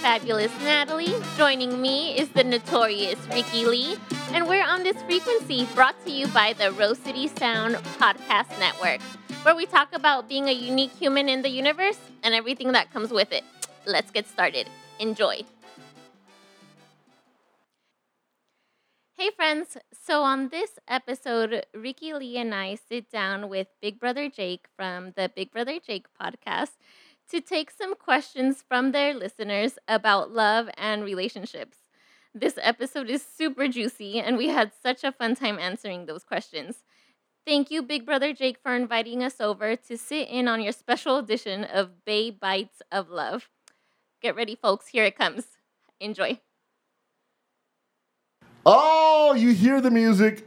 fabulous Natalie. Joining me is the notorious Ricky Lee, and we're on this frequency brought to you by the Rose City Sound Podcast Network, where we talk about being a unique human in the universe and everything that comes with it. Let's get started. Enjoy. Hey, friends. So, on this episode, Ricky Lee and I sit down with Big Brother Jake from the Big Brother Jake podcast to take some questions from their listeners about love and relationships. This episode is super juicy, and we had such a fun time answering those questions. Thank you, Big Brother Jake, for inviting us over to sit in on your special edition of Bay Bites of Love. Get ready, folks. Here it comes. Enjoy. Oh, you hear the music.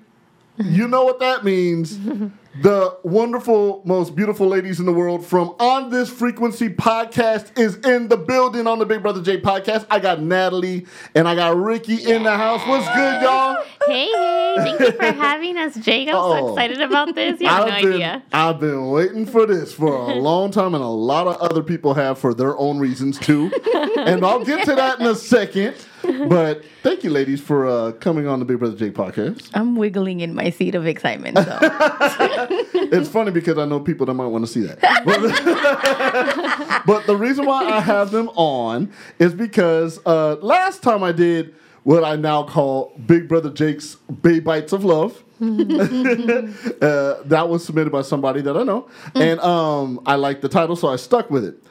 You know what that means. the wonderful, most beautiful ladies in the world from On This Frequency podcast is in the building on the Big Brother J podcast. I got Natalie and I got Ricky yeah. in the house. What's good, y'all? Hey, hey. Thank you for having us, Jake. I'm oh, so excited about this. You have I've no been, idea. I've been waiting for this for a long time, and a lot of other people have for their own reasons too. and I'll get to that in a second. But thank you, ladies, for uh, coming on the Big Brother Jake podcast. I'm wiggling in my seat of excitement. So. it's funny because I know people that might want to see that. But, but, the reason why I have them on is because uh, last time I did what I now call Big Brother Jake's Bay Bites of Love. uh, that was submitted by somebody that I know, and um, I liked the title, so I stuck with it.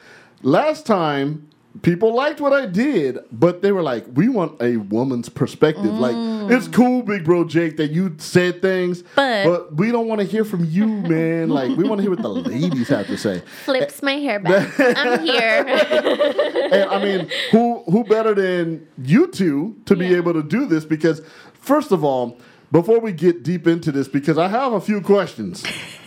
Last time people liked what I did, but they were like, "We want a woman's perspective. Mm. Like, it's cool, big bro Jake, that you said things, but, but we don't want to hear from you, man. like, we want to hear what the ladies have to say." Flips my hair back. I'm here. and I mean, who who better than you two to be able to do this? Because first of all, before we get deep into this, because I have a few questions.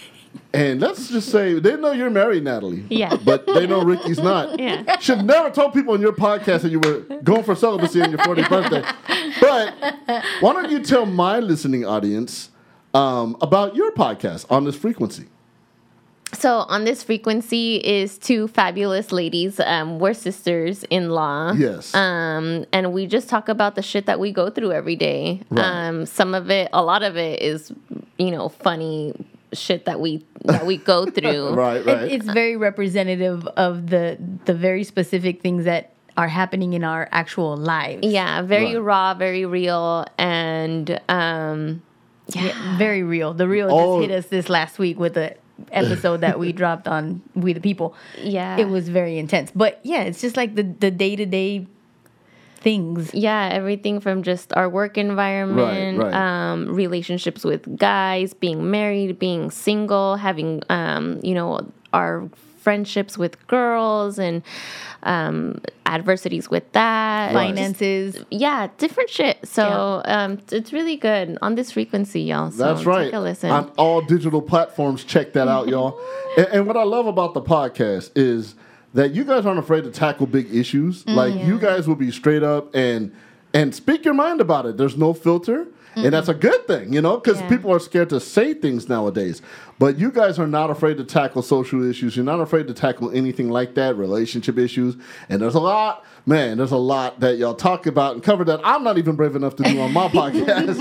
And let's just say they know you're married, Natalie. Yeah. But they know Ricky's not. Yeah. Should never told people on your podcast that you were going for celibacy on your 40th birthday. But why don't you tell my listening audience um, about your podcast on this frequency? So on this frequency is two fabulous ladies. Um, we're sisters in law. Yes. Um, and we just talk about the shit that we go through every day. Right. Um, some of it, a lot of it is, you know, funny shit that we that we go through. right, right. It, it's very representative of the the very specific things that are happening in our actual lives. Yeah, very right. raw, very real, and um, yeah. yeah. very real. The real oh. just hit us this last week with the episode that we dropped on We the People. Yeah, it was very intense. But yeah, it's just like the the day to day things. Yeah, everything from just our work environment, right, right. Um, relationships with guys, being married, being single, having, um, you know, our friendships with girls and um, adversities with that, finances. Yeah, different shit. So yeah. um, it's really good on this frequency, y'all. So That's right. Take a listen. On all digital platforms, check that out, y'all. and, and what I love about the podcast is that you guys aren't afraid to tackle big issues. Mm, like you guys will be straight up and and speak your mind about it. There's no filter. Mm-hmm. And that's a good thing, you know, because yeah. people are scared to say things nowadays. But you guys are not afraid to tackle social issues. You're not afraid to tackle anything like that, relationship issues. And there's a lot, man, there's a lot that y'all talk about and cover that I'm not even brave enough to do on my podcast.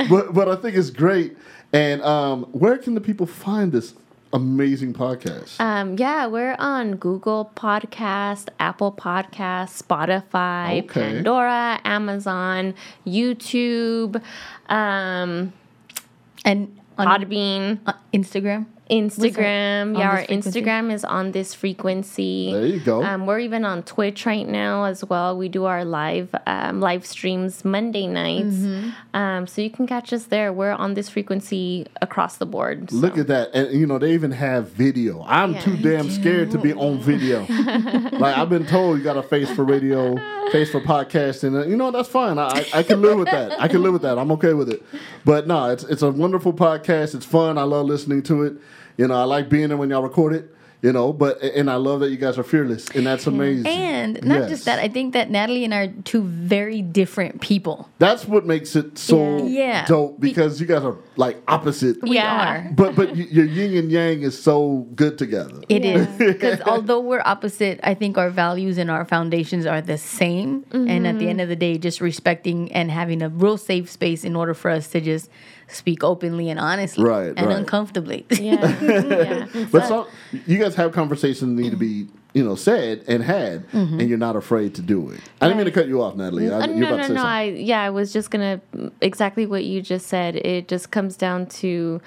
but, but I think it's great. And um, where can the people find this amazing podcast. Um, yeah, we're on Google Podcast, Apple Podcast, Spotify, okay. Pandora, Amazon, YouTube, um, and Podbean, uh, Instagram. Instagram. Yeah, our Instagram is on this frequency. There you go. Um, we're even on Twitch right now as well. We do our live um, live streams Monday nights. Mm-hmm. Um, so you can catch us there. We're on this frequency across the board. So. Look at that. And you know, they even have video. I'm yeah, too damn scared to be on video. like I've been told you got a face for radio, face for podcasting. You know, that's fine. I, I can live with that. I can live with that. I'm okay with it. But no, it's it's a wonderful podcast. It's fun. I love listening to it. You know, I like being there when y'all record it. you know. But and I love that you guys are fearless, and that's amazing. And not Yes. just that, I think that Natalie and I are two very different people. That's what makes it so Yeah. dope because you guys are like opposite. We Yeah. are. But but your yin and yang is so good together. It is Yeah. because although we're opposite, I think our values and our foundations are the same. And at the mm-hmm. end of the day, just respecting and having a real safe space in order for us to just speak openly and honestly, Right, and right. uncomfortably. Yeah. yeah. But some you guys have conversations that need to be you know said and had, Mm-hmm. and you're not afraid to do it. I didn't mean to cut you off, Natalie. I, Uh, you're no, about no, to say no. something. I yeah, I was just gonna exactly what you just said. It just comes down to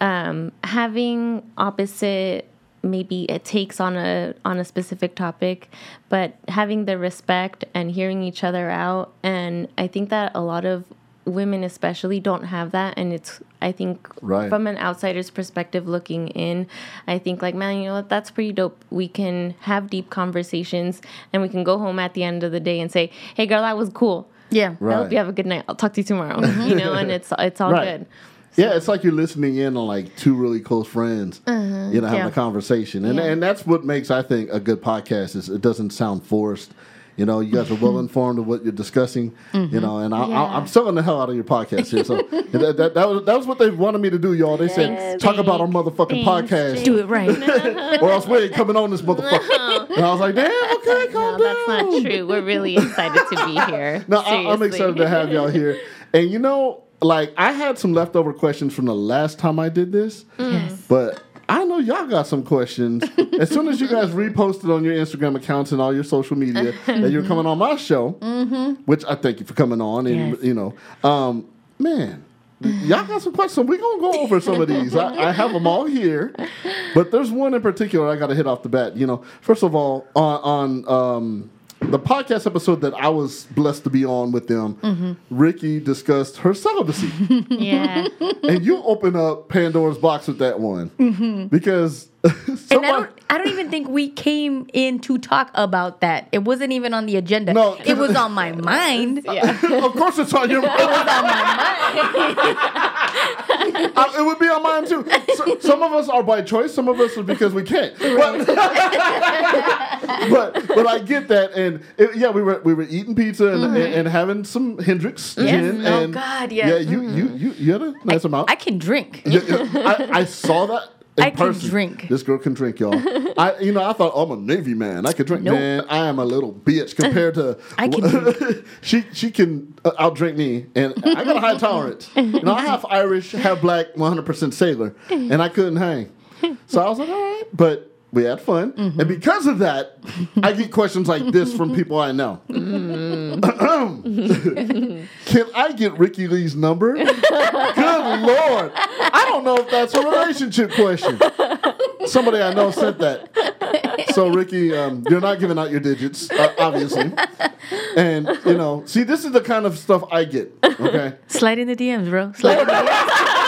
um, having opposite maybe it takes on a on a specific topic, but having the respect and hearing each other out. And I think that a lot of women especially don't have that and it's i think Right. from an outsider's perspective looking in i think like man you know what that's pretty dope we can have deep conversations and we can go home at the end of the day and say hey girl that was cool yeah. I hope you have a good night. I'll talk to you tomorrow. You know, and it's it's all Right. good. Yeah, it's like you're listening in on like two really close friends, uh-huh. you know, having Yeah. a conversation, and Yeah. and that's what makes I think a good podcast is it doesn't sound forced. You know, you guys are well informed of what you're discussing. You mm-hmm. know, and I, I, Yeah. I'm selling the hell out of your podcast here. So that, that, that was that was what they wanted me to do, y'all. They said Thanks, talk about our motherfucking Thanks, podcast. Do it right. or else we ain't coming on this motherfucker. And I was like, damn, okay, No, calm that's not true. We're really excited to be here. No, I, I'm excited to have y'all here. And you know, like I had some leftover questions from the last time I did this, yes. but I know y'all got some questions. as soon as you guys reposted on your Instagram accounts and all your social media that you're coming on my show, which I thank you for coming on, and Yes. you know, um, man. Y'all got some questions. We're gonna go over some of these. I, I have them all here, but there's one in particular I got to hit off the bat. You know, first of all, on on um, the podcast episode that I was blessed to be on with them, mm-hmm. Ricky discussed her celibacy Yeah. and you open up Pandora's box with that one. Mm-hmm. Because And I don't, I don't even think we came in to talk about that. It wasn't even on the agenda. No. it was on my mind. Yeah. of course it's on your mind. Uh, it would be on mine too. So, some of us are by choice. Some of us are because we can't. But, but but I get that, and it, yeah, we were we were eating pizza and, and, and having some Hendrick's gin. Oh, and God, yes. Yeah, you you you you had a nice amount. I can drink. Yeah, yeah, I, I saw that. I can drink. This girl can drink, y'all. I, you know, I thought oh, I'm a Navy man. I could drink, Nope. man. I am a little bitch compared to. I can she she can uh, outdrink me, and I got a high tolerance. You know, I half Irish, half black, 100 percent sailor, and I couldn't hang. So I was like, all right, but. We had fun, Mm-hmm. and because of that, I get questions like this from people I know. Mm-hmm. Can I get Ricky Lee's number? Good lord! I don't know if that's a relationship question. Somebody I know sent that. So Ricky, um, you're not giving out your digits, uh, obviously. And you know, see, this is the kind of stuff I get. Okay, Slide in the DMs, bro. Slide in the DMs.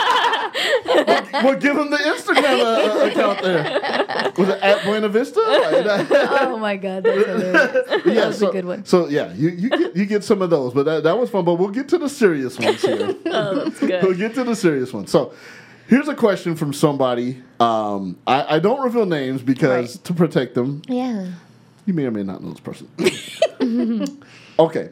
well, give him the Instagram uh, uh, account there. Was it at Buena Vista? Oh my god, that's hilarious. yeah, was a good one. So yeah, you, you get you get some of those, but that, that was fun. But we'll get to the serious ones here. Oh, that's good. we'll get to the serious ones. So here's a question from somebody. Um, I, I don't reveal names because Right. to protect them. Yeah. You may or may not know this person. okay.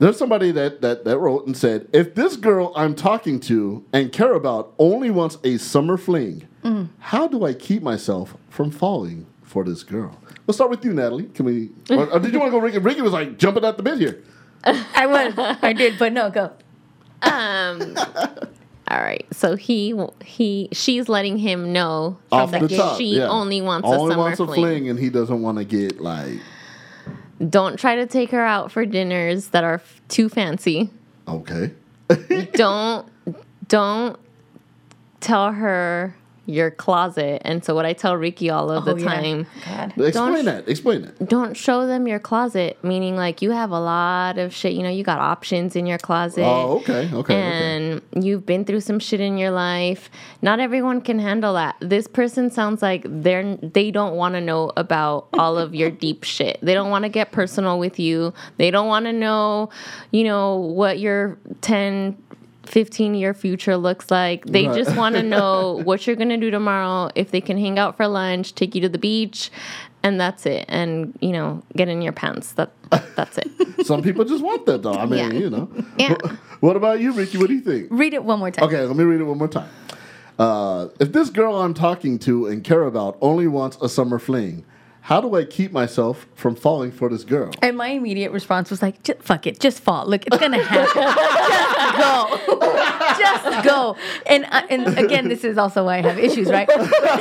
There's somebody that, that, that wrote and said, if this girl I'm talking to and care about only wants a summer fling, Mm. how do I keep myself from falling for this girl? Let's start with you, Natalie. Can we? Or, or did you want to go, Ricky? Ricky was like jumping out the bed here. I was, I did, but no, go. Um. all right. So he he she's letting him know Off that the top, she yeah. only wants only a summer wants a fling. fling, and he doesn't want to get like Don't try to take her out for dinners that are f- too fancy. okay. don't don't tell her your closet. And so what I tell Ricky all of Oh, the yeah. time, God. Explain sh- that. Explain that. don't show them your closet. Meaning like you have a lot of shit. You know, you got options in your closet. Oh, okay, okay, okay. and you've been through some shit in your life. Not everyone can handle that. This person sounds like they're they don't want to know about all of your deep shit. They don't want to get personal with you. They don't want to know, you know, what your 10 15 year future looks like. They Right. just want to know what you're going to do tomorrow, if they can hang out for lunch, take you to the beach, and that's it. And, you know, get in your pants. That That's it. Some people just want that, though. I mean, Yeah. you know. Yeah. What about you, Ricky? What do you think? Read it one more time. Okay, let me read it one more time. Uh, if this girl I'm talking to and care about only wants a summer fling, how do I keep myself from falling for this girl? And my immediate response was like, fuck it, just fall. Look, it's gonna happen. just go, just go." And uh, and again, this is also why I have issues, right?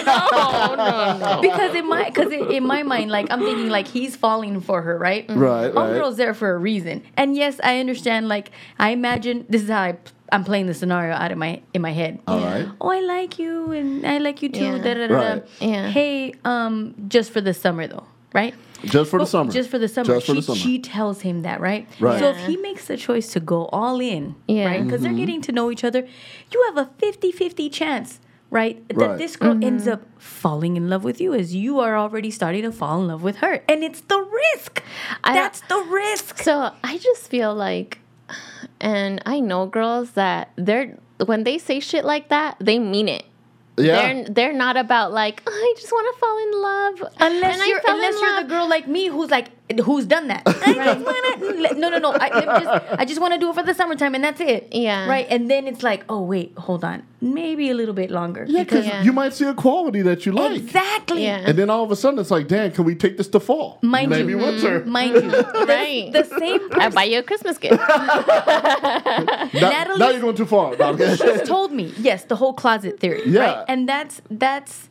Oh, no, no. because in my because in my mind, like I'm thinking like he's falling for her, right? Right, All right. girls there for a reason. And yes, I understand. Like I imagine this is how I, I'm playing the scenario out of my in my head. All right. Oh, I like you, and I like you too. Yeah. Da, da, da, da. Right. Yeah. Hey, um, just for the summer though, right? Just for the summer. Just for the summer. Just for she, the summer. she tells him that, right? Right. So if he makes the choice to go all in, Yeah. right? Because Mm-hmm. they're getting to know each other, you have a 50 50 chance, right? That Right. this girl ends up falling in love with you as you are already starting to fall in love with her. And it's the risk. I- That's the risk. So I just feel like, and I know girls that they're, when they say shit like that, they mean it. yeah. They're they're not about like "Oh, I just want to fall in love. Unless And you're fell in unless you're love." the girl like me who's like who's done that. I no no no. I, let me just I just want to do it for the summertime and that's it. Yeah. Right. And then it's like oh wait hold on maybe a little bit longer. yeah, because Yeah. you might see a quality that you like. Exactly. Yeah. And then all of a sudden it's like, damn, can we take this to fall? Mind you. Maybe you, winter. Mm-hmm. mind you, the, Right. the same I buy you a Christmas gift. Now, Natalie- now you're going too far. No, I'm told me yes the whole closet theory Yeah. right and that's that's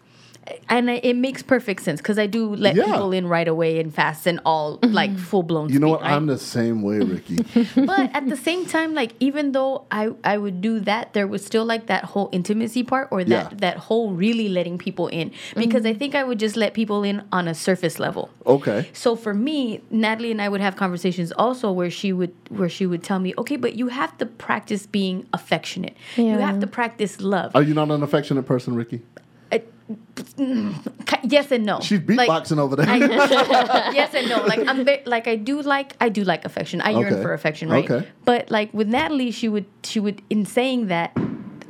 and I, it makes perfect sense because I do let Yeah. people in right away and fast and all mm-hmm. like full blown. you know what? Right? I'm the same way, Ricky. but at the same time, like even though I I would do that, there was still like that whole intimacy part or that Yeah. that whole really letting people in because I mm-hmm. think I would just let people in on a surface level. Okay. So for me, Natalie and I would have conversations also where she would where she would tell me, okay, but you have to practice being affectionate. You have to practice love. Are you not an affectionate person, Ricky? I- Ki- yes and no. She's Like, beatboxing over there. I- yes and no. Like I'm ve- like I do like I do like affection. I yearn for affection, right? Okay. But like with Natalie, she would she would in saying that,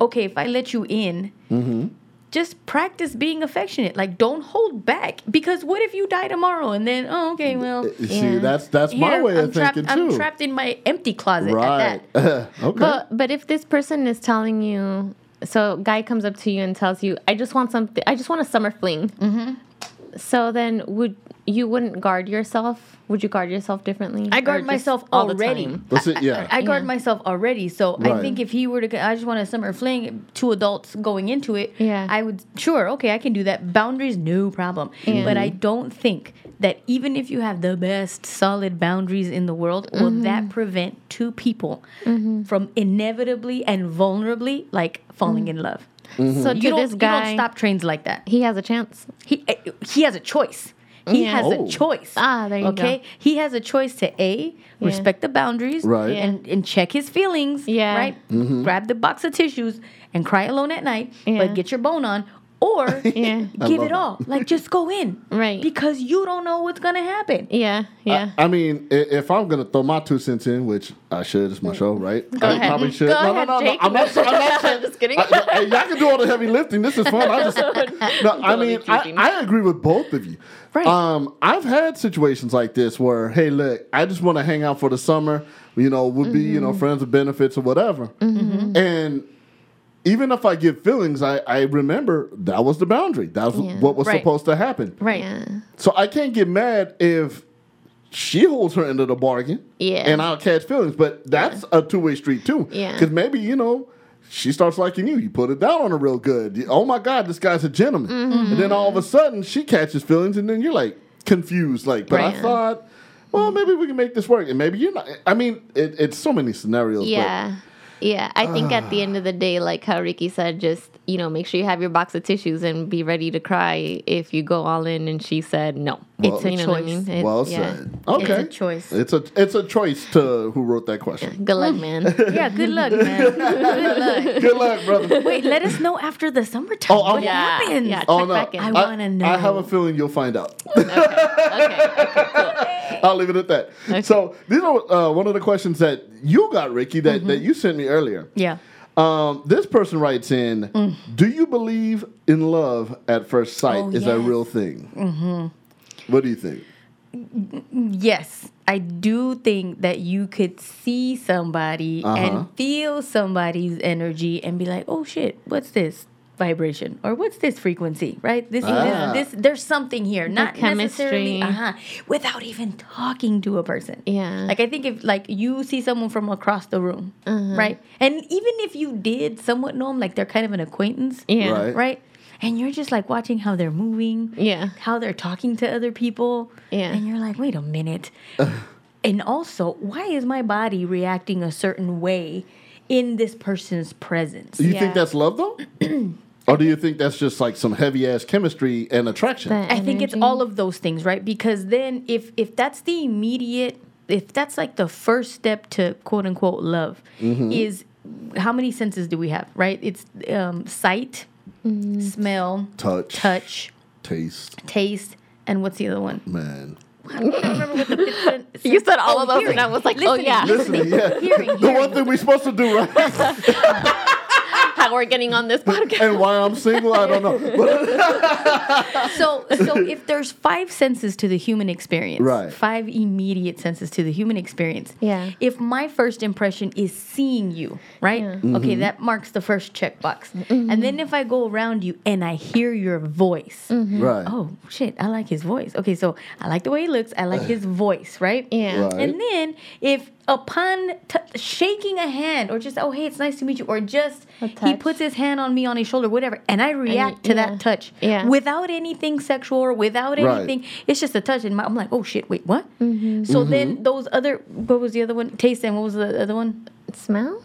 okay, if I let you in, Mm-hmm. just practice being affectionate. Like don't hold back because what if you die tomorrow and then oh okay well See, Yeah. that's that's my here, way I'm of trapped, thinking I'm trapped in my empty closet right. at that. okay. But but if this person is telling you, so guy comes up to you and tells you, I just want something, I just want a summer fling. Mm-hmm. So then would you wouldn't guard yourself? Would you guard yourself differently? I guard just myself all the already. time? That's it, yeah. I guard Yeah. myself already. So I think if he were to, I just want a summer fling, two adults going into it, Yeah. I would, sure, okay, I can do that. Boundaries, no problem. But I don't think that even if you have the best solid boundaries in the world, will Mm-hmm. that prevent two people from inevitably and vulnerably like falling in love? Mm-hmm. So to You don't, this you don't stop trains like that. he has a chance. He eh, he has a choice. He Yeah. has Oh. a choice. Ah, there you go. okay? He has a choice to A, respect the boundaries, Right. Yeah. and, and check his feelings, Yeah. right? Mm-hmm. Grab the box of tissues and cry alone at night, Yeah. but get your bone on. Or Yeah. give it all. Like just go in. Right. Because you don't know what's gonna happen. Yeah, yeah. I mean, if I'm gonna throw my two cents in, which I should, it's my show, right? Go I ahead. probably should. Go no, ahead, no, no, Jake. no. I'm not. I'm not saying. Just kidding. I, I- y'all can do all the heavy lifting. This is fun. I just. No, I mean, I. I agree with both of you. Right. Um, I've had situations like this where, hey, look, I just want to hang out for the summer. You know, would be you know Mm-hmm. friends with benefits or whatever. And even if I get feelings, I, I remember that was the boundary. That was Yeah. what was Right. supposed to happen. Right. yeah. So I can't get mad if she holds her end of the bargain. Yeah. And I'll catch feelings. But that's a two way street too. Yeah. Because maybe, you know, she starts liking you. You put it down on her real good. You- Oh my God, this guy's a gentleman. Mm-hmm. And then all of a sudden she catches feelings and then you're like confused. Like, but I thought, well, maybe we can make this work. And maybe you're not. I mean, it, it's so many scenarios. but- Yeah. I think at the end of the day, like how Ricky said, just, you know, make sure you have your box of tissues and be ready to cry if you go all in and she said no. Well- It's a You know what I choice. mean? It- well yeah. said. Okay. It's a choice. It's a it's a choice to who wrote that question. Good luck, man. yeah, good luck, man. good luck. Good luck, brother. Wait, let us know after the summertime. Oh, I'm- what Yeah, happens? yeah. Oh Check no! back in. I wanna know. I have a feeling you'll find out. okay. Okay. I'll leave it at that. So these are uh, one of the questions that you got, Ricky, that, Mm-hmm. that you sent me earlier. Yeah. Um, this person writes in, "Do you believe in love at first sight Oh, is a real thing?" Mm-hmm. What do you think? Yes, I do think that you could see somebody Uh-huh. and feel somebody's energy and be like, "Oh shit, what's this vibration or what's this frequency?" Right? This Ah. this, this there's something here, not necessarily uh-huh, without even talking to a person. Yeah. Like I think if like you see someone from across the room, Uh-huh. right? And even if you did somewhat know them, like they're kind of an acquaintance, Yeah. Right. right? And you're just like watching how they're moving, Yeah. how they're talking to other people. Yeah. And you're like, wait a minute. and also, why is my body reacting a certain way in this person's presence? Do you Yeah. think that's love though? or do you think that's just like some heavy ass chemistry and attraction? I think it's all of those things, right? Because then if if that's the immediate if that's like the first step to quote unquote love Mm-hmm. is how many senses do we have, right? It's um, sight, smell, Touch, touch, taste, taste, and what's the other one? man. I don't remember what the fifth sen- You said all Oh, of those, hearing. and I was like, oh, yeah. Listening, yeah. Hearing, the hearing. one thing we're supposed to do, right? How we're getting on this podcast. and why I'm single, I don't know. So so if there's five senses to the human experience Right. five immediate senses to the human experience Yeah. if my first impression is seeing you right Mm-hmm. okay that marks the first checkbox and then if i go around you and i hear your voice right. oh shit i like his voice okay so i like the way he looks i like his voice right Yeah. Right. and then if upon t- shaking a hand or just oh hey it's nice to meet you or just he puts his hand on me on his shoulder whatever and i react to yeah. that touch Yeah. without anything sexual or without Right. anything it's just a touch and my, i'm like oh shit wait what Mm-hmm. so then those other what was the other one taste and what was the other one Smell?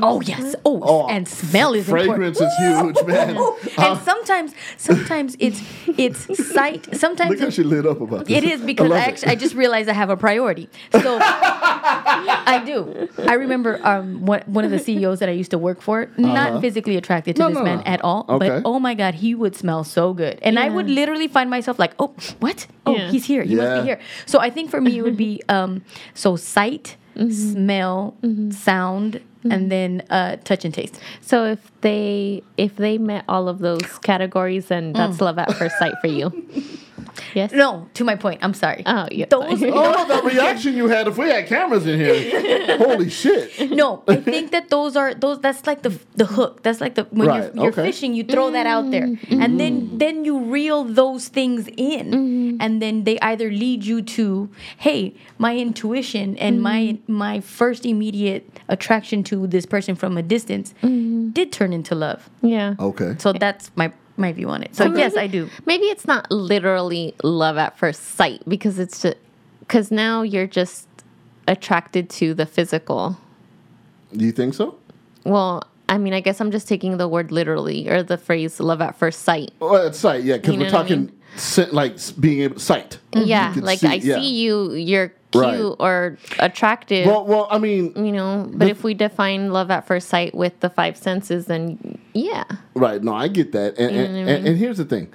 Oh yes oh, Oh, and smell is Fragrance important is huge, man. and sometimes sometimes it's it's sight sometimes Look how it's she lit up about this. it is because love I, it. actually I just realized I have a priority. So I do. I remember um one, one of the CEOs that I used to work for, not physically attracted to Uh-huh. No, this no, man no. at all, Okay. but oh my god, he would smell so good, and I would literally find myself like, oh, what? Oh, Yeah. he's here. He must be here. So I think for me it would be um so sight, Mm-hmm. smell, mm-hmm. sound, and mm-hmm. then uh touch and taste. So if they if they met all of those categories, then that's mm. love at first sight for you. Yes. No, to my point. I'm sorry. Oh, yeah. Those Oh no, that reaction you had if we had cameras in here. Holy shit. No, I think that those are those. That's like the the hook. That's like the when Right, you're, you're okay. fishing, you throw that out there, mm-hmm. and then mm-hmm. then you reel those things in, mm-hmm. and then they either lead you to, hey, my intuition and my my first immediate attraction to this person from a distance did turn into love. Yeah. Okay. So that's my my view on it. So yes, I do. Maybe it's not literally love at first sight because it's just because now you're just attracted to the physical. Do you think so? Well, I mean, I guess I'm just taking the word literally or the phrase love at first sight. Oh, well, it's sight, yeah, because You we're know what I talking mean? si- like being able sight. Yeah, like see- I yeah. see you, you're cute Right. or attractive. Well, well, I mean, you know, but if we define love at first sight with the five senses, then yeah. Right. No, I get that. And, and, and, and here's the thing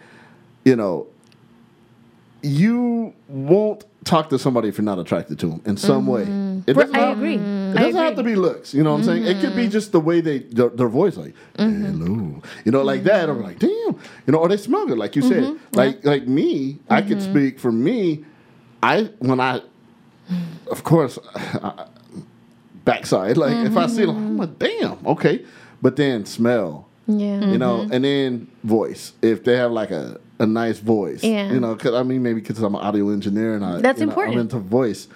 you know, you won't talk to somebody if you're not attracted to them in some way. Mm-hmm. It doesn't, I have, agree. it I doesn't have to be looks. You know what I'm saying? It could be mm-hmm. just the way they, their, their voice, like, mm-hmm. hello. You know, like that. I'm like, damn. You know, or they smell good, like you said. Like, like me, I could speak for me. I, when I, of course, I, backside, like if I see, it, I'm like, damn, okay. But then smell, Yeah. you know, mm-hmm. and then voice. If they have like a, a nice voice, Yeah. you know, cause I mean maybe because I'm an audio engineer and I That's you know, important. I'm into voice,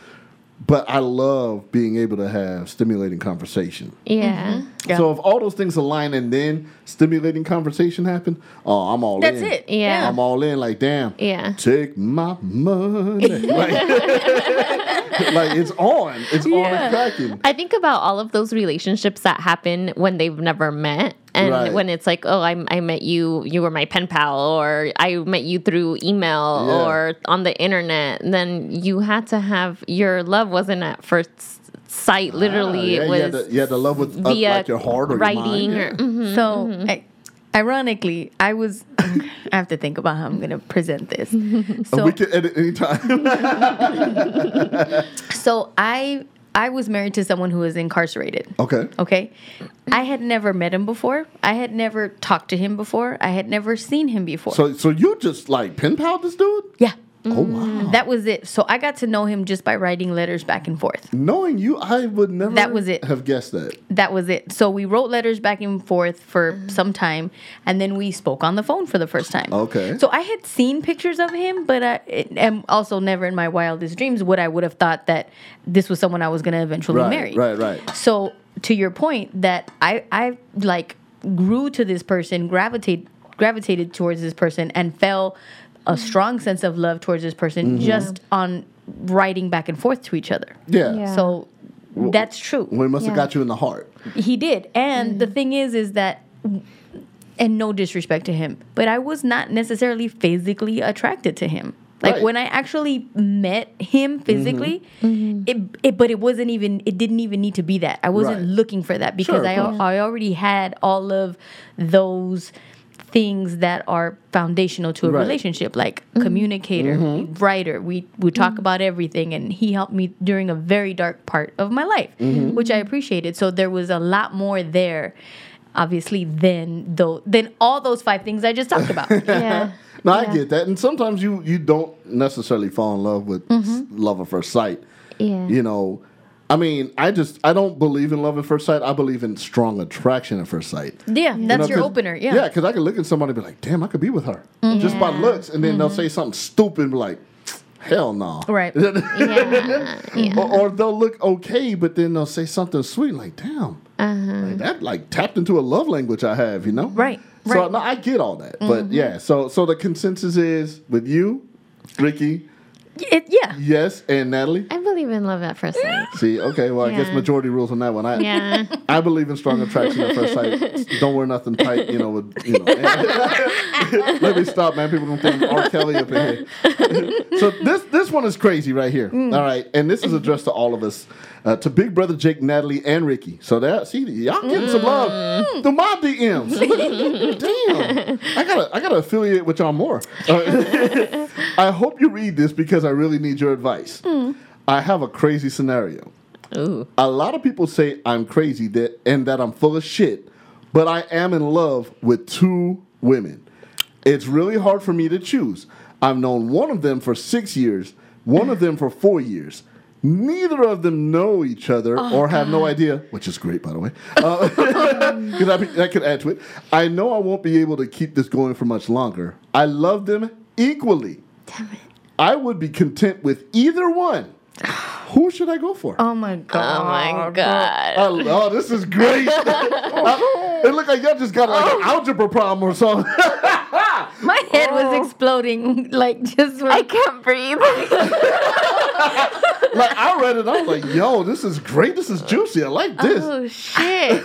but I love being able to have stimulating conversation. Yeah. Mm-hmm. Yeah. So if all those things align and then stimulating conversation happen, oh, I'm all That's in. That's it. Yeah. I'm all in. Like damn, Yeah. take my money. like, like it's on. It's on Yeah. and cracking. I think about all of those relationships that happen when they've never met. And Right. when it's like, oh, I, I met you, you were my pen pal, or I met you through email Yeah. or on the internet, then you had to have your love wasn't at first sight. Literally, Ah, yeah, it was you had, to, you had to love with uh, via like your heart or writing your or mind. mhm. So, I, ironically, I was. I have to think about how I'm going to present this. Yeah. So, we can edit anytime. so I I was married to someone who was incarcerated. okay. Okay, I had never met him before. I had never talked to him before. I had never seen him before. So so you just like pen pal this dude? yeah. Oh wow. That was it. So I got to know him just by writing letters back and forth. Knowing you, I would never That was it. have guessed that. That was it. So we wrote letters back and forth for Mm-hmm. some time, and then we spoke on the phone for the first time. Okay. So I had seen pictures of him, but I and also never in my wildest dreams would I would have thought that this was someone I was going to eventually Right, marry. right, right. So to your point, that I I like grew to this person, gravitate gravitated towards this person, and fell a strong sense of love towards this person Mm-hmm. just on writing back and forth to each other. Yeah. Yeah. So that's true. We must have Yeah. got you in the heart. He did. And the mm-hmm. thing is, is that, and no disrespect to him, but I was not necessarily physically attracted to him. Like Right. when I actually met him mm-hmm. physically, mm-hmm. it, it, but it wasn't even, it didn't even need to be that. I wasn't Right. looking for that because Sure, I. I already had all of those things that are foundational to a Right. relationship, like mm-hmm. communicator, mm-hmm. writer. We we talk mm-hmm. about everything, and he helped me during a very dark part of my life, which I appreciated. So there was a lot more there, obviously, than though than all those five things I just talked about. Yeah. No, I get that, and sometimes you you don't necessarily fall in love with s- love at first sight. Yeah. You know, I mean, I just I don't believe in love at first sight. I believe in strong attraction at first sight. yeah, You that's know, your opener. Yeah. Yeah, because I could look at somebody and be like, damn, I could be with her. Mm-hmm. Just by looks. And then they'll mm-hmm. say something stupid and be like, hell no. Right. Yeah. yeah. or, or they'll look okay, but then they'll say something sweet like, damn. Uh-huh. Like, that like tapped into a love language I have, you know? Right, So right. no, I get all that. But mm-hmm. yeah, so so the consensus is with you, Ricky, It, yeah. yes, and Natalie. I believe in love at first sight. See, okay, well, I guess majority rules on that one. I, Yeah. I believe in strong attraction at first sight. Don't wear nothing tight, you know. With, you know. Let me stop, man. People don't think I'm R. Kelly up in here. so this this one is crazy right here. All right, and this is addressed to all of us, uh, to Big Brother Jake, Natalie, and Ricky. So that see, y'all getting some love through my DMs. Damn, I gotta I gotta affiliate with y'all more. Uh, I hope you read this because I really need your advice. I have a crazy scenario Ooh. a lot of people say I'm crazy that and that I'm full of shit, but I am in love with two women. It's really hard for me to choose. I've known one of them for six years, one of them for four years. Neither of them know each other oh, or have no idea, which is great, by the way, uh, because I, that could add to it. I know I won't be able to keep this going for much longer. I love them equally. Damn it. I would be content with either one. Who should I go for? Oh my god. Oh my god. Oh, oh, this is great. Uh, it looked like y'all just got like Oh. an algebra problem or something. My head was exploding, like just. I can't breathe. like I read it, I was like, yo, this is great. This is juicy. I like this. oh shit.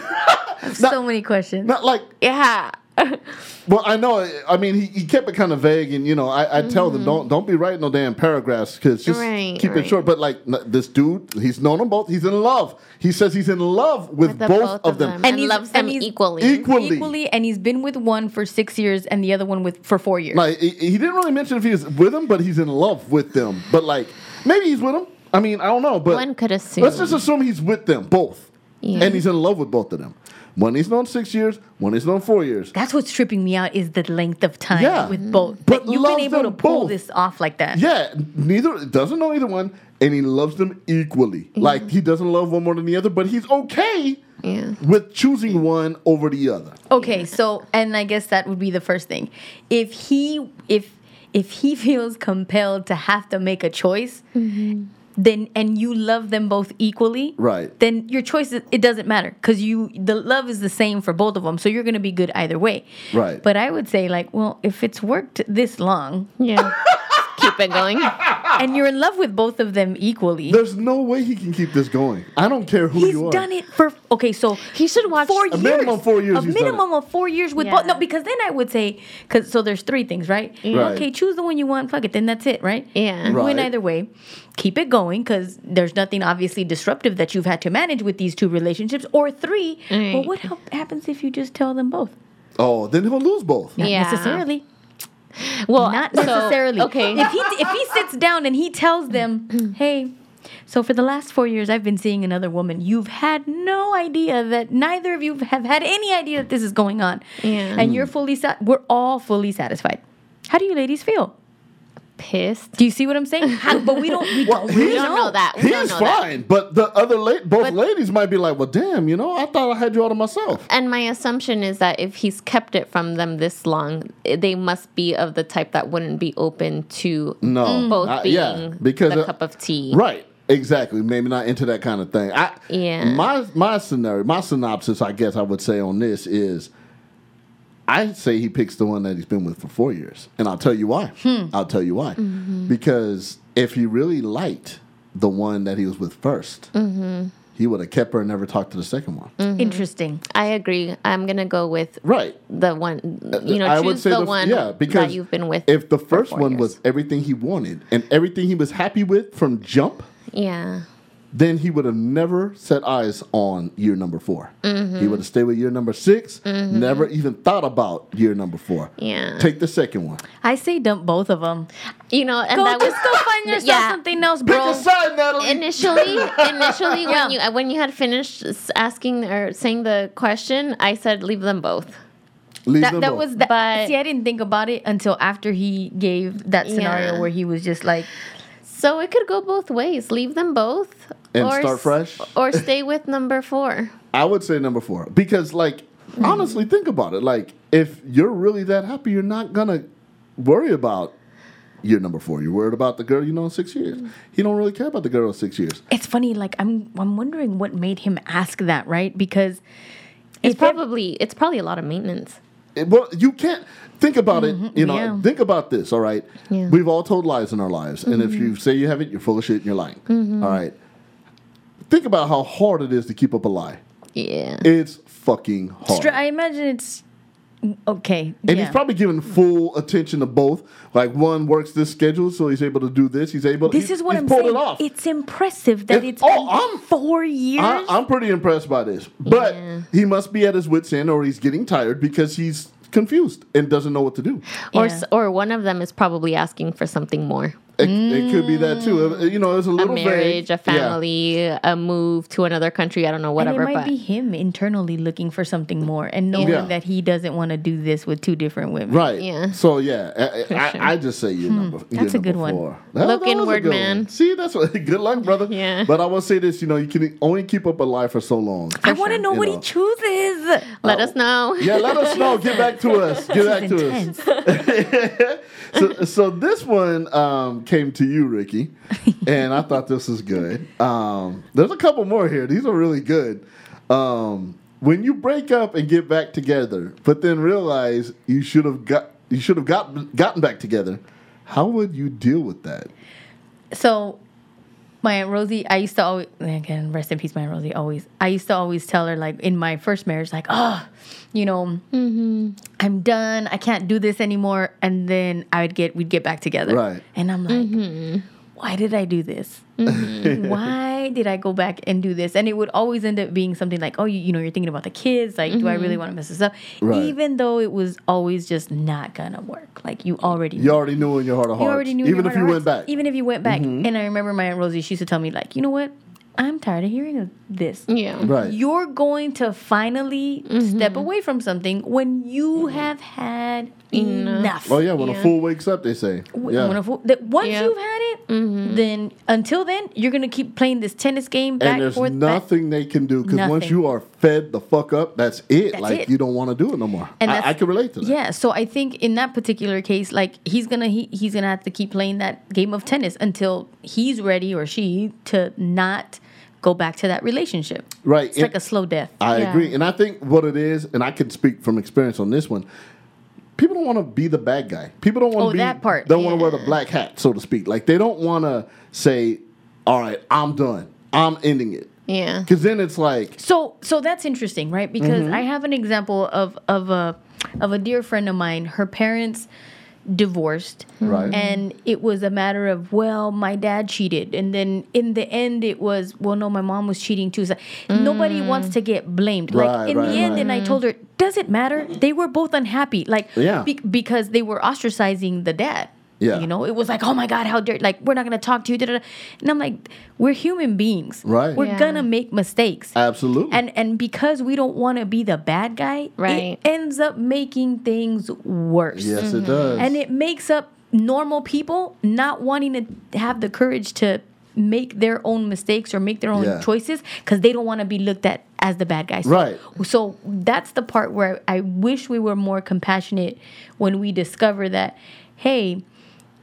so many questions. Not like, Yeah. well, I know. I mean, he, he kept it kind of vague, and you know, I, I tell them mm-hmm. don't don't be writing no damn paragraphs because just Right, keep it short. But like this dude, he's known them both. He's in love. He says he's in love with, With the both, of them, And, he loves them and equally. equally. Equally, and he's been with one for six years and the other one with for four years. Like he, he didn't really mention if he was with them, but he's in love with them. But like maybe he's with them. I mean, I don't know. But One could assume. Let's just assume he's with them both, Yeah. and he's in love with both of them. One is known six years, one is known four years. That's what's tripping me out is the length of time Yeah. with both. Mm-hmm. But That you've been able to them pull both. this off like that. Yeah, neither doesn't know either one, and he loves them equally. Like he doesn't love one more than the other, but he's okay Yeah. with choosing one over the other. Okay, so and I guess that would be the first thing. If he if if he feels compelled to have to make a choice, mm-hmm. Then and you love them both equally, Right. Then your choice it doesn't matter because you the love is the same for both of them, so you're going to be good either way, Right. But I would say like, well, if it's worked this long Yeah. Keep it going. and you're in love with both of them equally, There's no way he can keep this going. I don't care who he's you are. done it for okay. So He should watch four a years. minimum four years A he's done minimum of four years with Yeah. both. No, because then I would say, because so there's three things, right? Right. Okay, choose the one you want. Fuck it. Then that's it, right? Yeah. Right. Win either way. Keep it going because there's nothing obviously disruptive that you've had to manage with these two relationships. Or three. But what hap- happens if you just tell them both? Oh, then he'll lose both. Not Yeah. necessarily. Well, Not so- necessarily. okay. If he if he sits down and he tells them, "Hey, So for the last four years, I've been seeing another woman. You've had no idea that neither of you have had any idea that this is going on. Yeah. And you're fully, sa- we're all fully satisfied. How do you ladies feel? Pissed. Do you see what I'm saying? How, but we don't, we Well, don't We don't know that. We He's know that. fine, but the other la- both But- ladies might be like, "Well, damn, you know, I thought I had you all to myself." And my assumption is that if he's kept it from them this long, they must be of the type that wouldn't be open to No, both I- being yeah, because the uh, cup of tea. Right. Exactly. Maybe not into that kind of thing. I, Yeah. My my scenario, my synopsis, I guess I would say on this is, I say he picks the one that he's been with for four years, and I'll tell you why. Hmm. I'll tell you why. Mm-hmm. Because if he really liked the one that he was with 1st Mm-hmm. he would have kept her and never talked to the second one. Interesting. I agree. I'm gonna go with Right. the one. You know, I choose would say the, the, one yeah, because that you've been with. If the first one years. was everything he wanted and everything he was happy with from jump, yeah, then he would have never set eyes on year number 4 Mm-hmm. He would have stayed with year number 6 never even thought about year number four. Yeah. Take the second one. I say dump both of them. you know, and Go, that was go find yourself yeah. something else, Pick bro. a side, Natalie. initially initially Yeah. when you when you had finished asking or saying the question i said leave them both Leave That, them that both. was that. But- see, I didn't think about it until after he gave that scenario Yeah. where he was just like, so it could go both ways leave them both And start fresh? or stay with number four I would say number four because, like, honestly, think about it. Like, if you're really that happy, you're not gonna worry about year number four. You're worried about the girl you know in six years. He don't really care about the girl in six years. it's funny. Like I'm, I'm wondering what made him ask that, right? Because it's if ev- probably it's probably a lot of maintenance It- well, you can't think about it. Mm-hmm. You know, yeah. think about this. All right, Yeah. we've all told lies in our lives, and if mm-hmm. you say you haven't, you're full of shit and you're lying. Mm-hmm. All right. Think about how hard it is to keep up a lie. yeah It's fucking hard. stra- I imagine it's okay. And yeah. he's probably giving full attention to both. Like one works this schedule, so he's able to do this. He's able. To This he's, is what he's I'm pulled saying. it off. It's impressive that It's- it's oh, been I'm- four years. I, I'm pretty impressed by this, but Yeah. he must be at his wits' end, or he's getting tired because he's confused and doesn't know what to do. or Yeah. s or one of them is probably asking for something more It, it could be that too. Uh, You know, it's a a little marriage vague. a Yeah. family a move to another country i don't know and whatever it might but be him internally looking for something more and knowing Yeah. that he doesn't want to do this with two different women. Right. Yeah. So yeah, I, I. I just say you're number. you're Hmm. That's a number good one. four. Look was a inward, good man. one. See, that's what. Good luck, brother. Yeah. But I will say this: you know, you can only keep up a lie for so long. I want to know You what know. he chooses. let us know Yeah, let us know. Get back to us. Get back to us. So, so this one um, came to you, Ricky, and I thought this was good. Um, there's a couple more here. These are really good. Um, when you break up and get back together, but then realize you should have got you should have got gotten back together, how would you deal with that? So, my aunt Rosie, I used to always again rest in peace, my aunt Rosie. Always, I used to always tell her like in my first marriage, like, oh, you know, mm-hmm. I'm done. I can't do this anymore. And then I would get we'd get back together, Right. And I'm like, mm-hmm. Why did I do this? Mm-hmm. why did I go back and do this? And it would always end up being something like, oh, you, you know, you're thinking about the kids. Like, do I really mm-hmm. want to mess this up? Right. Even though it was always just not gonna work. Like you already You already knew in your heart of hearts. you already knew in even your if you heart went of back. Even if you went back. Mm-hmm. And I remember my Aunt Rosie, she used to tell me, like, you know what? I'm tired of hearing this. yeah right. You're going to finally step mm-hmm. away from something when you mm-hmm. have had enough. oh yeah, when a fool wakes up, they say. W- Yeah. when a fo- that once Yeah. you've had it, mm-hmm. then until then, you're gonna keep playing this tennis game back and there's forth. back- nothing they can do because once you are fed the fuck up, that's it. That's like it. you don't want to do it no more. And I, I can relate to that. Yeah, so I think in that particular case, like he's gonna he, he's gonna have to keep playing that game of tennis until he's ready or she to not go back to that relationship. Right. It's And like a slow death. I Yeah. agree, and I think what it is, and I can speak from experience on this one. People don't want to be the bad guy. People don't want to Oh, be that part, Don't want to wear the black hat, so to speak. Like they don't want to say, "All right, I'm done. I'm ending it," yeah because then it's like, So so that's interesting, right? Because Mm-hmm. I have an example of of a of a dear friend of mine. Her parents divorced. Right. and it was a matter of well my dad cheated. And then in the end it was well no my mom was cheating too. So nobody mm. wants to get blamed. Like in right, the end right. and i told her does it matter? They were both unhappy. Like Yeah. be- because they were ostracizing the dad Yeah. You know, it was like, oh my God, how dare, like, we're not going to talk to you. da-da-da. And I'm like, we're human beings. Right. We're Yeah. going to make mistakes. Absolutely. And and because we don't want to be the bad guy, Right. it ends up making things worse. yes, it mm-hmm. does. And it makes up normal people not wanting to have the courage to make their own mistakes or make their own Yeah. choices because they don't want to be looked at as the bad guy. So, Right. So that's the part where I wish we were more compassionate when we discover that, hey,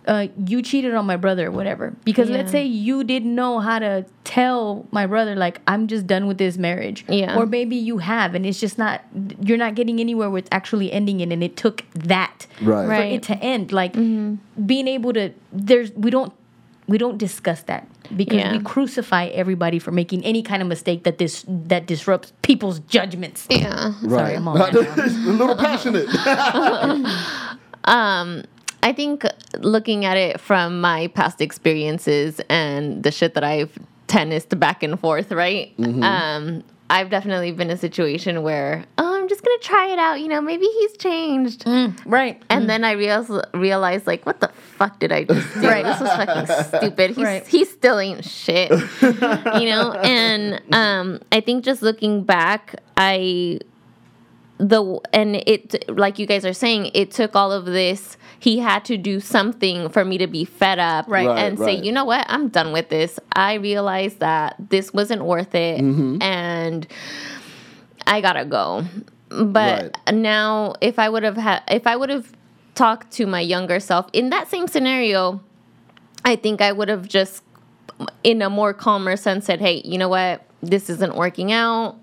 uh, you cheated on my brother, or whatever. Because let's say you didn't know how to tell my brother, like, I'm just done with this marriage. Yeah. Or maybe you have, and it's just not, you're not getting anywhere with actually ending it, and it took that Right. for Right. it to end. Like, being able to, there's, we don't, we don't discuss that because Yeah. we crucify everybody for making any kind of mistake that this that disrupts people's judgments. Yeah. Sorry, right. I'm all a little passionate. I think looking at it from my past experiences and the shit that I've tennised back and forth, right? Um, I've definitely been in a situation where, oh, I'm just gonna try it out. You know, maybe he's changed. Right. And then I realized, realized, like, what the fuck did I just do? Right. This was fucking stupid. He's, Right. he still ain't shit. you know? And um, I think just looking back, I the and it like you guys are saying it took all of this he had to do something for me to be fed up Right. Right, and say you know what? I'm done with this. I realized that this wasn't worth it Mm-hmm. and i gotta go. But now if i would have had if i would have talked to my younger self in that same scenario i think i would have just in a more calmer sense said hey you know what? This isn't working out.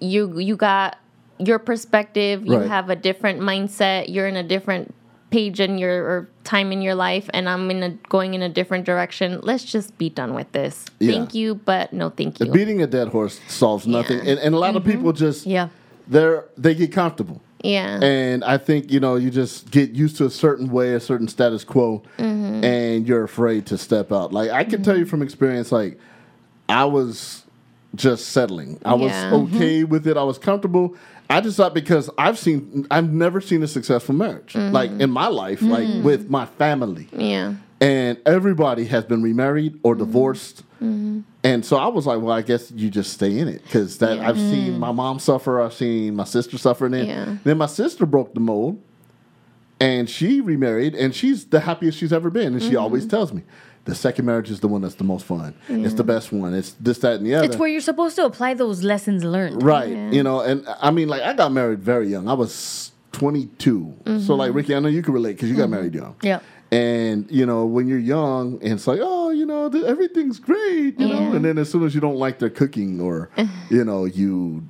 You you got your perspective. You Right. have a different mindset. You're in a different page in your or time in your life and i'm in a going in a different direction let's just be done with this Yeah. thank you but no thank you Beating a dead horse solves nothing, and, and a lot of people just Yeah. they're they get comfortable. yeah And I think you know you just get used to a certain way, a certain status quo, Mm-hmm. and you're afraid to step out. Like I can tell you from experience, like I was just settling. I was Yeah. Mm-hmm. okay with it. I was comfortable. I just thought because I've seen, I've never seen a successful marriage, Mm-hmm. like in my life, like with my family yeah and everybody has been remarried or Mm-hmm. divorced. And so I was like, well, I guess you just stay in it because that I've seen my mom suffer, I've seen my sister suffer, and then Yeah. then my sister broke the mold, and she remarried, and she's the happiest she's ever been, and she always tells me. The second marriage is the one that's the most fun. It's the mm. best one. It's this, that, and the other. It's where you're supposed to apply those lessons learned. Right. Yeah. You know, and I mean, like, I got married very young. I was 22. So, like, mm-hmm. Ricky, I know you can relate because you got mm-hmm. married young. Yeah. And, you know, when you're young and it's like, oh, you know, th- everything's great, you know, and then as soon as you don't like their cooking or, you know, you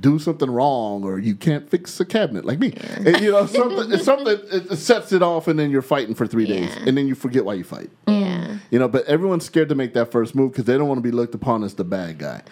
do something wrong or you can't fix a cabinet like me. And, you know, something, something it sets it off and then you're fighting for three days and then you forget why you fight. yeah You know, but everyone's scared to make that first move because they don't want to be looked upon as the bad guy.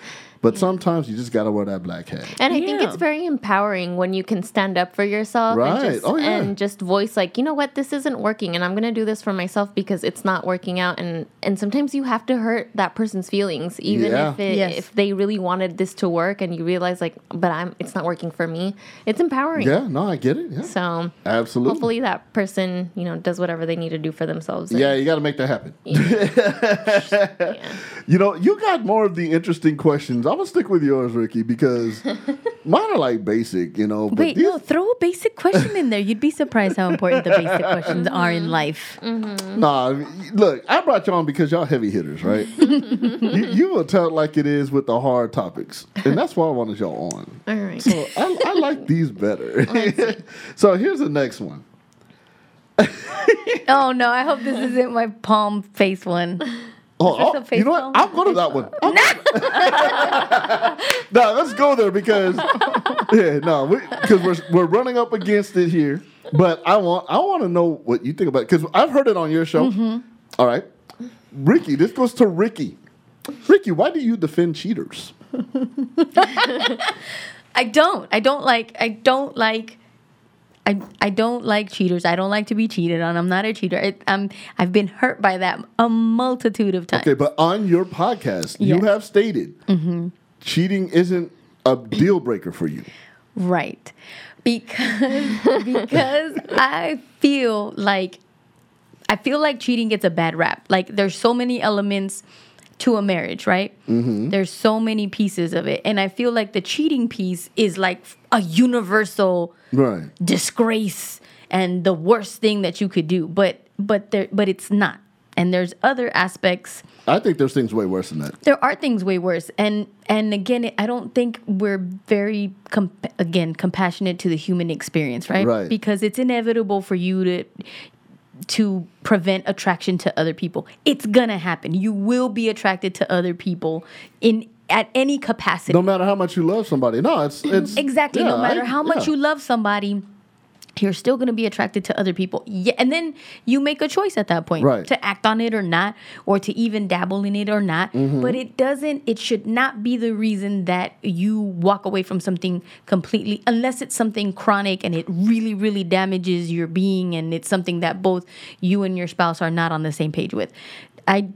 But sometimes you just got to wear that black hat. And I think it's very empowering when you can stand up for yourself Right. and, just, Oh, yeah. and just voice like, you know what, this isn't working and I'm gonna do this for myself because it's not working out and and sometimes you have to hurt that person's feelings, even Yeah. if it, Yes. if they really wanted this to work and you realize like, but I'm it's not working for me. It's empowering. Yeah, no, I get it. Yeah. So Absolutely. hopefully that person, you know, does whatever they need to do for themselves. and- Yeah, you got to make that happen. You know, you got more of the interesting questions. I'm gonna stick with yours, Ricky, because mine are like basic. You know, but Wait, these, no, throw a basic question in there. You'd be surprised how important the basic questions are in life. Mm-hmm. nah. Look, I brought y'all on because y'all heavy hitters, right? you, you will tell it like it is with the hard topics, and that's why I wanted y'all on. All right. So I, I like these better. so here's the next one. Oh no, I hope this isn't my palm face one. Oh, oh, you know what? I'll go to that one. No, let's go there because yeah, no, because we, are we're running up against it here. But I want I want to know what you think about it because I've heard it on your show. Mm-hmm. All right, Ricky, this goes to Ricky. Ricky, why do you defend cheaters? I don't. I don't like. I don't like. I, I don't like cheaters. I don't like to be cheated on. I'm not a cheater. I, I'm I've been hurt by that a multitude of times. Okay, but on your podcast, you Yes. Mm-hmm. have stated cheating isn't a deal breaker for you. Right. Because because I feel like I feel like cheating gets a bad rap. Like there's so many elements to a marriage, right? Mm-hmm. There's so many pieces of it, and I feel like the cheating piece is like a universal Right. disgrace and the worst thing that you could do. But but there but it's not. And there's other aspects I think there's things way worse than that. there are things way worse and and again i don't think we're very comp- again compassionate to the human experience right Right. because it's inevitable for you to to prevent attraction to other people it's gonna happen you will be attracted to other people in at any capacity No matter how much you love somebody. No, it's it's Exactly. yeah, no matter I- how much yeah. you love somebody, you're still going to be attracted to other people. Yeah, and then you make a choice at that point Right. to act on it or not, or to even dabble in it or not. Mm-hmm. But it doesn't. It should not be the reason that you walk away from something completely, unless it's something chronic and it really, really damages your being, and it's something that both you and your spouse are not on the same page with. I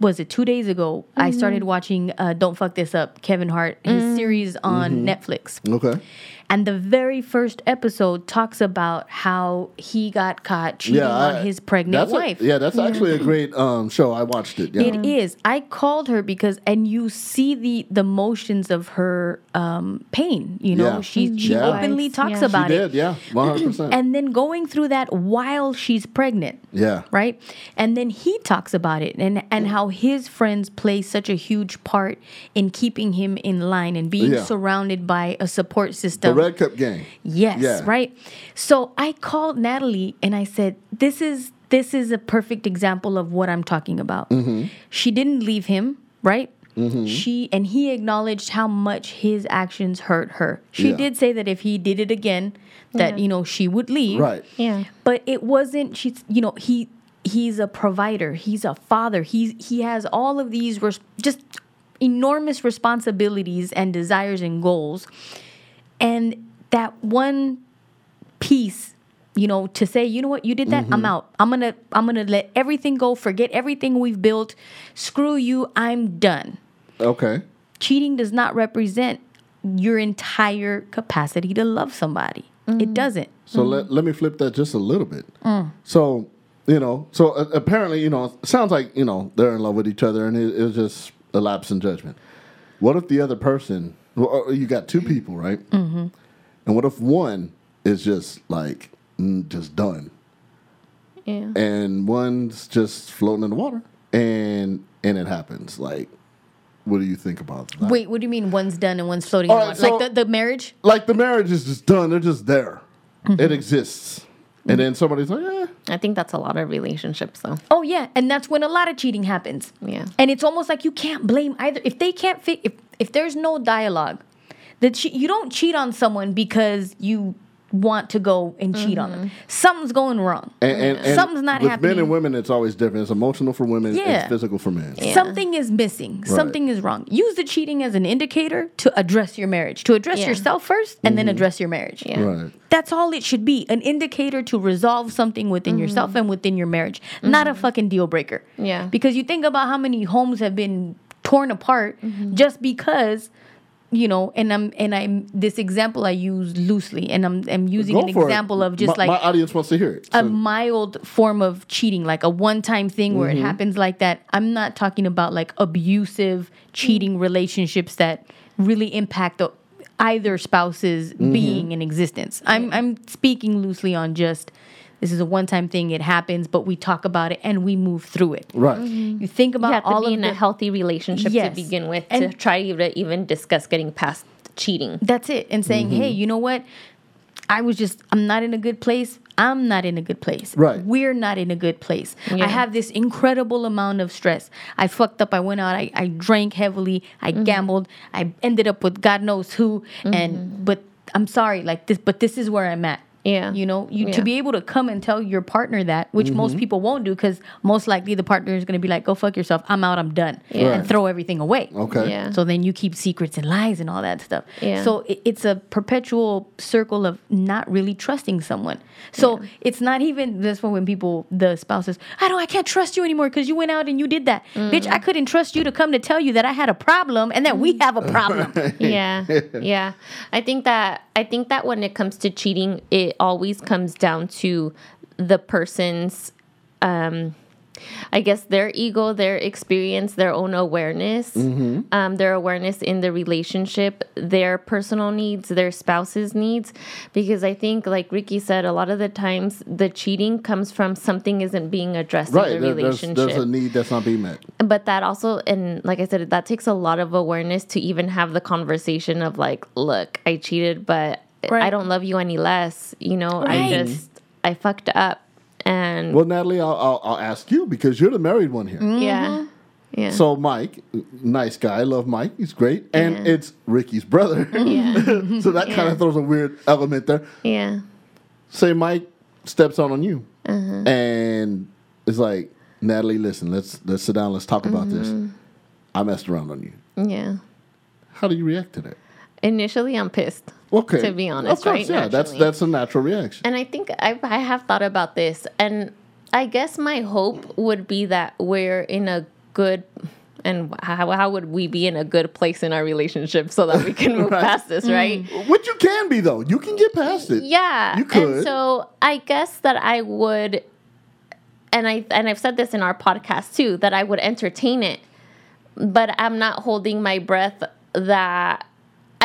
was it two days ago. I started watching uh, "Don't Fuck This Up" Kevin Hart his series on Netflix. Okay. And the very first episode talks about how he got caught cheating Yeah, on his pregnant that's a- wife. yeah, that's actually a great um, show. I watched it. Yeah. It is. I called her because, and you see the the motions of her um, pain. You know, Yeah. she she Yeah. openly talks yeah. she about it. Yeah, one hundred percent. and then going through that while she's pregnant. Yeah. Right, and then he talks about it and and how his friends play such a huge part in keeping him in line and being Yeah. surrounded by a support The system. Red Cup gang. Yes, Yeah. right. So I called Natalie and I said, "This is this is a perfect example of what I'm talking about." Mm-hmm. She didn't leave him, right? She and he acknowledged how much his actions hurt her. She Yeah. did say that if he did it again, that Yeah. you know she would leave. Right. Yeah. But it wasn't. She's you know he he's a provider. He's a father. He's he has all of these res- just enormous responsibilities and desires and goals and that one piece you know to say you know what? You did that i'm out. I'm gonna i'm gonna let everything go. Forget everything we've built. Screw you. I'm done. Okay. cheating does not represent your entire capacity to love somebody. It doesn't. So let, let me flip that just a little bit. Mm. So, you know, so uh, apparently, you know, it sounds like, you know, they're in love with each other and it, it was just a lapse in judgment. What if the other person, well, uh, you got two people, right? Mm-hmm. And what if one is just like, just done? Yeah. And one's just floating in the water and and it happens. Like, what do you think about that? wait what do you mean one's done and one's floating right, the water? so- like the, the marriage Like the marriage is just done. They're just there. Mm-hmm. It exists. And then somebody's like, eh, I think that's a lot of relationships, though. oh yeah and that's when a lot of cheating happens Yeah. And it's almost like you can't blame either. If they can't fit, if, if there's no dialogue, that che- you don't cheat on someone because you want to go and cheat on them. Mm-hmm. Something's going wrong. And, and, and Something's not with happening. men and women, it's always different. It's emotional for women. Yeah. It's physical for men. Something is missing. Something is wrong. Use the cheating as an indicator to address your marriage, to address Yeah. yourself first, and then mm-hmm. address your marriage. Yeah. Right. That's all it should be an indicator to resolve something within mm-hmm. yourself and within your marriage, not a fucking deal breaker. Yeah. Because you think about how many homes have been torn apart just because. You know, and I'm and I'm this example I use loosely, and I'm I'm using Go an for it. example of just my, like my audience wants to hear it. a mild form of cheating, like a one time thing where Mm-hmm. it happens like that. I'm not talking about like abusive cheating relationships that really impact the, either spouse's Mm-hmm. being in existence. I'm I'm speaking loosely on just this is a one time thing. It happens, but we talk about it and we move through it. right. You think about You have to all be of in the, a healthy relationship Yes. to begin with And- to try to even discuss getting past cheating. That's it. And saying, hey, Mm-hmm. you know what? I was just, I'm not in a good place. I'm not in a good place. Right. We're not in a good place. Yeah. I have this incredible amount of stress. I fucked up. I went out. I, I drank heavily. I Mm-hmm. gambled. I ended up with God knows who. And, but I'm sorry, like this, but this is where I'm at. Yeah. You know, you Yeah. to be able to come and tell your partner that, which Mm-hmm. most people won't do because most likely the partner is going to be like, go fuck yourself. I'm out. I'm done. Yeah. And throw everything away. Okay. Yeah. So then you keep secrets and lies and all that stuff. Yeah. So it, it's a perpetual circle of not really trusting someone. So it's not even that's why when people the spouse says, I don't I can't trust you anymore because you went out and you did that. Bitch, I couldn't trust you to come to tell you that I had a problem and that we have a problem. yeah yeah i think that i think that when it comes to cheating it always comes down to the person's um, I guess their ego, their experience, their own awareness, um, their awareness in the relationship, their personal needs, their spouse's needs. Because I think, like Ricky said, a lot of the times the cheating comes from something isn't being addressed Right. in the There, relationship. there's a need that's not being met. but that also, and like I said, that takes a lot of awareness to even have the conversation of like, look, I cheated, but I don't love you any less. You know, Right. I just, I fucked up. And Well, Natalie, I'll, I'll, I'll ask you because you're the married one here. yeah. Yeah. So Mike, nice guy, I love Mike. He's great, and Yeah. it's Ricky's brother. yeah. so that kind of throws a weird element there. Yeah. Say Mike steps out on you, Uh-huh. and it's like Natalie, listen, let's let's sit down, let's talk about this. Mm-hmm. I messed around on you. Yeah. How do you react to that? Initially, I'm pissed. Okay, To be honest, of course, right? yeah, that's Naturally. that's a natural reaction. And I think I, I have thought about this, and I guess my hope would be that we're in a good. And how, how would we be in a good place in our relationship so that we can move Right. past this, right? Mm. What you can be though, you can get past it. Yeah. You could. And so I guess that I would and I and I've said this in our podcast too, that I would entertain it. But I'm not holding my breath that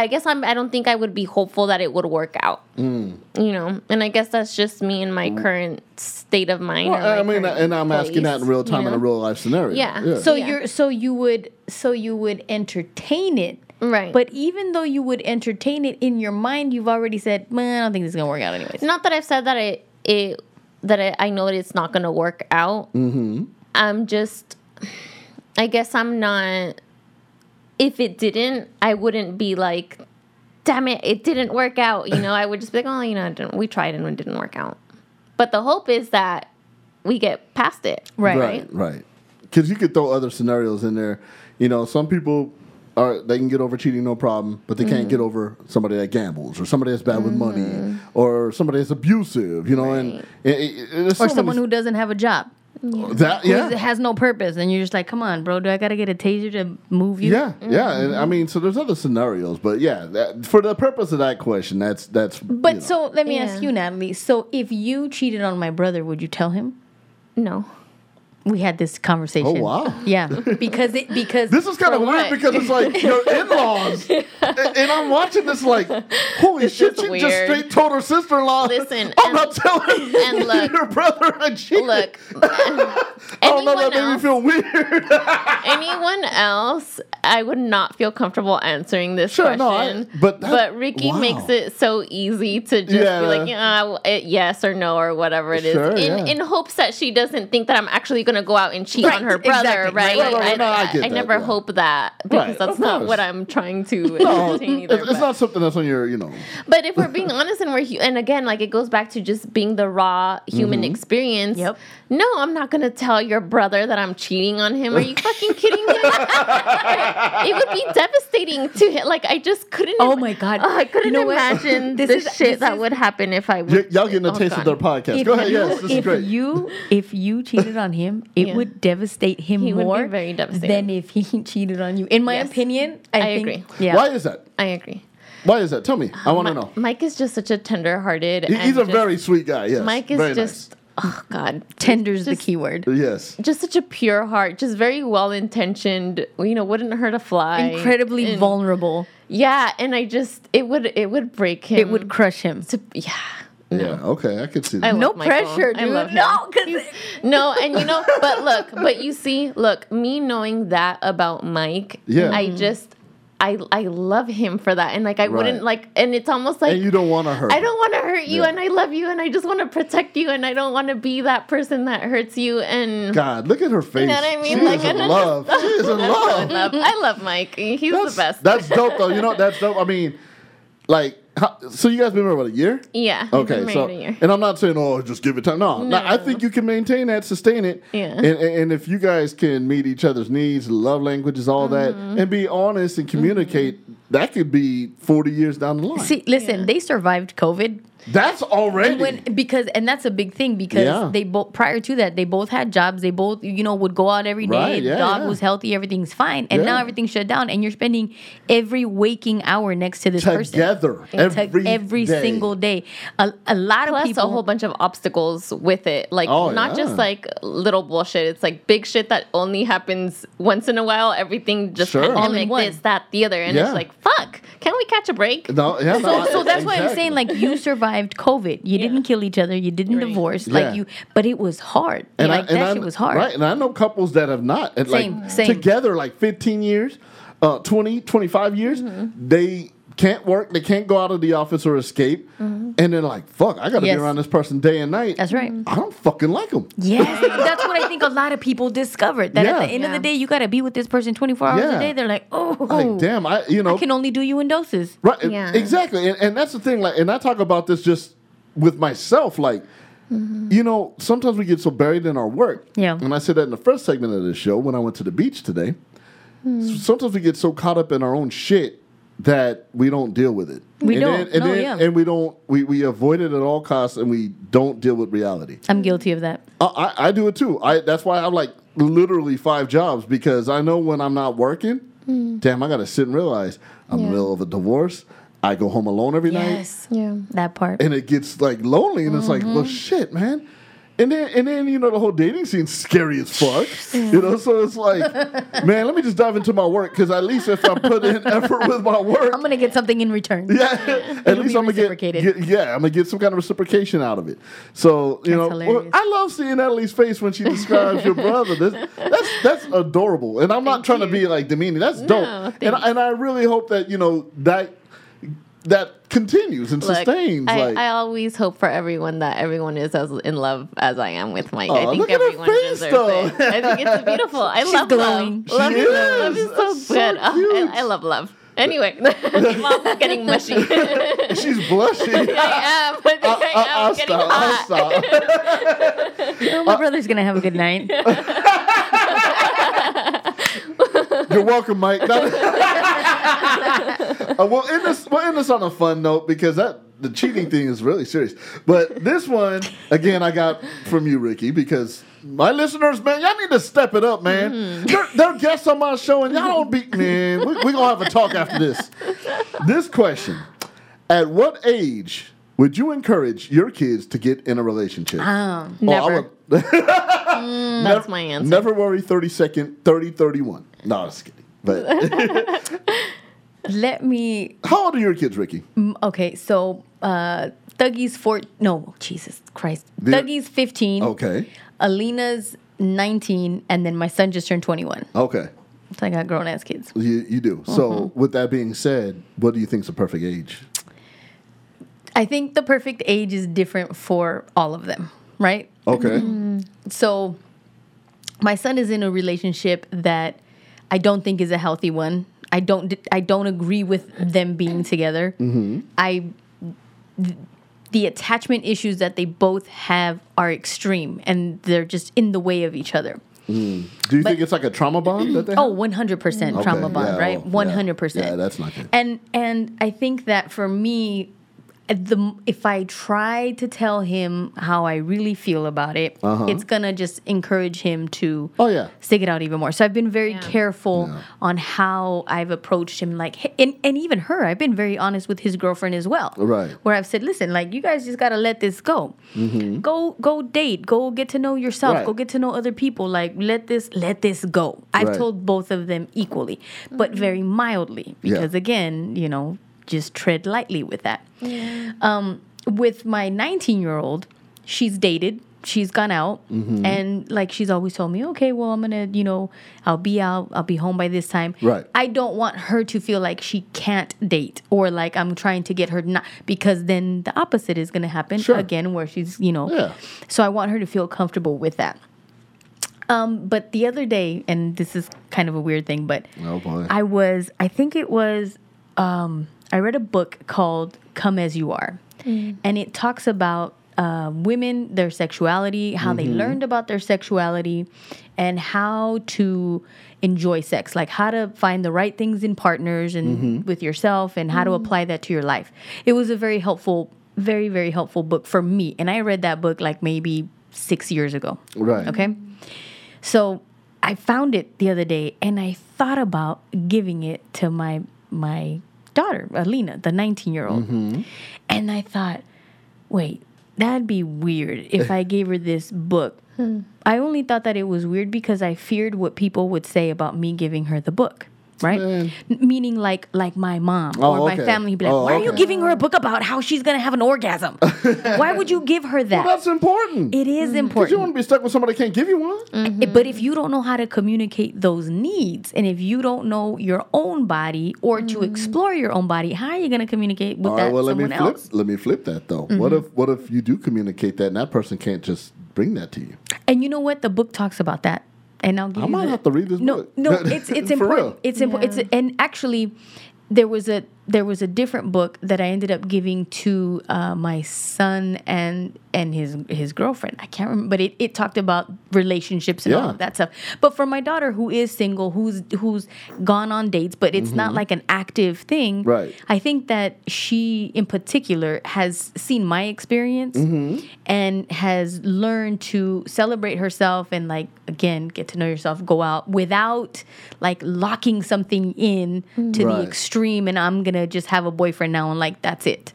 I guess I'm I don't think I would be hopeful that it would work out. Mm. You know, and I guess that's just me in my current state of mind. Well, I mean, and I'm asking that in real time you in a real life scenario. Yeah. So Yeah. you're so you would so you would entertain it. Right. But even though you would entertain it in your mind, you've already said, "Man, I don't think this is gonna work out anyways." not that I've said that it it that I, I know that it's not going to work out. Mm-hmm. I'm just, I guess I'm not. If it didn't, I wouldn't be like, "Damn it, it didn't work out." You know, I would just be like, "Oh, you know, it didn't, we tried and it didn't work out." But the hope is that we get past it. Right. right, right. Because you could throw other scenarios in there. You know, some people are they can get over cheating no problem, but they can't mm. get over somebody that gambles or somebody that's bad with money mm. or somebody that's abusive. You know, and Right. it, it, it's Or so someone many- who doesn't have a job, that who yeah. has no purpose, and you're just like, "Come on, bro, do I gotta get a taser to move you?" Yeah, mm-hmm. yeah, and I mean, so there's other scenarios, but yeah, that, for the purpose of that question, that's that's. But you know. so let me ask you, Natalie. So if you cheated on my brother, would you tell him? No. We had this conversation. Oh, wow. Yeah, because it because This is kind of weird because it's like your in-laws, and, and I'm watching this like, holy This shit! She just straight told her sister-in-law. Listen, I'm and- not telling and look- your brother I cheated. Look, I don't know. That made me feel weird. anyone else, I would not feel comfortable answering this Sure, question. no, I- but that- but Ricky wow. makes it so easy to just Yeah. be like, yeah, it- yes or no or whatever it is, Sure, in yeah. in hopes that she doesn't think that I'm actually going to go out and cheat Right, on her brother, exactly. right? Right, Like, right, no, I get that, never yeah. hope that because Right, that's not course. what I'm trying to No, entertain either. it's, it's not something that's on your, you know. but if we're being honest and we're hu- and again like it goes back to just being the raw human Mm-hmm. experience. Yep. No, I'm not gonna tell your brother that I'm cheating on him. Are you fucking kidding me? it would be devastating to him. Like I just couldn't. Oh my God. Oh, I couldn't You know imagine This the is- shit this that is- would happen if I. Y- Would, y'all getting a oh, taste of their podcast. If Go ahead. you, Yes, this is if great. you if you cheated on him, it Yeah. would devastate him He more very than if he cheated on you. In my Yes. opinion, I, I think, agree. Yeah. Why is that? I agree. Why is that? Tell me. I uh, want to Mi- know. Mike is just such a tender-hearted. He- He's a just- very sweet guy. Yes. Mike is very just. Oh God. Tender's the Just- key word. Yes. just such a pure heart, just very well intentioned. You know, wouldn't hurt a fly. Incredibly And- vulnerable. Yeah, and I just it would it would break him. It would crush him. to, yeah. Yeah. Okay. I could see that. I that. No Michael. pressure, I dude. love him. No, 'cause He's- no, and you know, but look, but you see, look, me knowing that about Mike, Yeah. I mm-hmm. just I I love him for that, and like I wouldn't like, and it's almost like and you don't want to hurt. I don't want to hurt you, Yeah. and I love you, and I just want to protect you, and I don't want to be that person that hurts you, and. God, look at her face. You know what I mean? She Like, is in love. She is in love. love, I love Mike. He's That's, the best. that's dope, though. You know, that's dope. I mean, like, how, so you guys been married about a year? yeah. Okay, so and I'm not saying oh just give it time. No, no. I think you can maintain that, sustain it. Yeah. And, and, if you guys can meet each other's needs, love languages, all that, Mm-hmm. and be honest and communicate, that could be 40 years down the line. See, listen, they survived COVID. That's already. when because and that's a big thing because Yeah. they both prior to that they both had jobs they both you know would go out every day Right, yeah, dog yeah. was healthy everything's fine and now Yeah. everything's shut down and you're spending every waking hour next to this person Together, every every day. single day a, a lot of Plus people a whole bunch of obstacles with it. Like Oh, not yeah. just like little bullshit. It's like big shit that only happens once in a while. Everything just Sure. All in pandemic, one. this, that, the other. And Yeah. it's like, fuck, can we catch a break? no, yeah, no, so, so that's why I'm saying like you survived COVID. You didn't kill each other. You didn't Right. divorce. Yeah. Like you, but it was hard. like that shit was hard. Right, and I know couples that have not, Same, like same. together like 15 years, uh, 20, 25 years, Mm-hmm. they can't work, they can't go out of the office or escape, mm-hmm. and they're like, fuck, I gotta Yes. be around this person day and night. That's right. I don't fucking like them. Yes, that's what I think a lot of people discovered. That at the end of the day, you got to be with this person 24 hours Yeah. a day. They're like, oh, Like, damn, I, you know, I can only do you in doses. Right. Yeah. Exactly. And, and that's the thing. Like, and I talk about this just with myself. Like, mm-hmm. you know, sometimes we get so buried in our work. Yeah. And I said that in the first segment of the show when I went to the beach today. Hmm. S- Sometimes we get so caught up in our own shit that we don't deal with it. We and don't. Then, and, No, then, yeah. and we don't. We, we avoid it at all costs, and we don't deal with reality. I'm guilty of that. I, I, I do it too. I that's why I have like literally five jobs because I know when I'm not working, mm. damn, I gotta sit and realize I'm in the middle of a divorce. I go home alone every night, Yes, Yeah. that part. and it gets like lonely, and it's like, well, mm-hmm. shit, man. And then and then you know the whole dating scene's scary as fuck. You know, so it's like, man, let me just dive into my work because at least if I put in effort with my work, I'm gonna get something in return. yeah, at least I'm gonna get, get- yeah, I'm gonna get some kind of reciprocation out of it. So you That's know, well. I love seeing Natalie's face when she describes your brother. This, that's that's adorable, and I'm not Thank trying to be like demeaning. That's dope, and thanks. and I really hope that you know that that continues and Look, sustains. I, like, I always hope for everyone that everyone is as in love as I am with Mike. Aw, I think look at her everyone face, deserves though. it. I think it's beautiful. I She's love glowing. love. Love is, love is. is so That's so good. Oh. I, I love love. Anyway, mom's getting mushy. she's blushing. I am. I think I, am I'll getting stop. I'll stop. Oh, my brother's gonna have a good night. You're welcome, Mike. Uh, we'll end this. We'll end this on a fun note because that the cheating thing is really serious. But this one, again, I got from you, Ricky, because my listeners, man, y'all need to step it up, man. Mm-hmm. They're, they're guests on my show, and y'all don't beat man. We, we gonna have a talk after this. This question: At what age would you encourage your kids to get in a relationship? Um, Oh, Never. would- That's my answer. Never worry, 30 second, 30, 31. No, I was kidding. But let me. how old are your kids, Ricky? mm, Okay, so uh, Thuggy's four. No, Jesus Christ. The- Thuggy's 15. Okay. Alina's 19, and then my son just turned 21. Okay. So I got grown ass kids. You, you do. So, with that being said, what do you think is the perfect age? I think the perfect age is different for all of them, right? Okay. Mm. So my son is in a relationship that I don't think is a healthy one. I don't I don't agree with them being together. Mm-hmm. I th- the attachment issues that they both have are extreme and they're just in the way of each other. Mm. Do you think it's like a trauma bond that they Oh, 100% Okay, trauma bond, yeah, right? oh, 100%. Yeah, that's not good. And and I think that for me the if I try to tell him how I really feel about it, it's gonna just encourage him to Uh-huh. Oh, yeah. stick it out even more. So I've been very Yeah. careful Yeah. on how I've approached him. Like, and, and even her, I've been very honest with his girlfriend as well. Right. Where I've said, listen, like you guys just gotta let this go. Go, go date. Go get to know yourself. Mm-hmm. Right. Go get to know other people. Like let this, let this go. I've Right. told both of them equally, but very mildly Yeah. because again, you know, just tread lightly with that. Um, with my 19 year old, she's dated. She's gone out Mm-hmm. and like she's always told me, okay, well, I'm gonna, you know, I'll be out, I'll be home by this time. Right. I don't want her to feel like she can't date or like I'm trying to get her not because then the opposite is gonna happen Sure. again where she's, you know. Yeah. So I want her to feel comfortable with that. Um, but the other day, and this is kind of a weird thing, but Oh, boy. I was, I think it was, um, I read a book called Come As You Are. Mm. And it talks about uh, women, their sexuality, how they mm-hmm. learned about their sexuality, and how to enjoy sex, like how to find the right things in partners and mm-hmm. with yourself, and how to mm-hmm. apply that to your life. It was a very helpful, very very helpful book for me, and I read that book like maybe six years ago. Right. Okay. So I found it the other day and I thought about giving it to my my daughter, Alina, the 19 year old. Mm-hmm. And I thought, wait, that'd be weird if I gave her this book. Hmm. I only thought that it was weird because I feared what people would say about me giving her the book. Right, Man. Meaning like like my mom Oh, or my okay. family, be like, Oh, "Why are you giving her a book about how she's gonna have an orgasm? Why would you give her that?" Well, that's important. it is mm-hmm. Because important. you want to be stuck with somebody that can't give you one. I- But if you don't know how to communicate those needs, and if you don't know your own body or to mm-hmm. explore your own body, how are you going to communicate with All that right, well, let me flip. else? Let me flip that though. Mm-hmm. What if what if you do communicate that and that person can't just bring that to you? And you know what? The book talks about that. And I'll give I you might the- have to read this no, book. No, it's it's important. real. It's important. It's and actually, there was a there was a different book that I ended up giving to uh, my son and and his his girlfriend. I can't remember, but it, it talked about relationships and all of that stuff. But for my daughter who is single, who's who's gone on dates, but it's not like an active thing. Mm-hmm. Right. I think that she, in particular, has seen my experience Mm-hmm. and has learned to celebrate herself and, like, again, get to know yourself, go out without like locking something in to Right. the extreme. And I'm going to just have a boyfriend now and, like, that's it,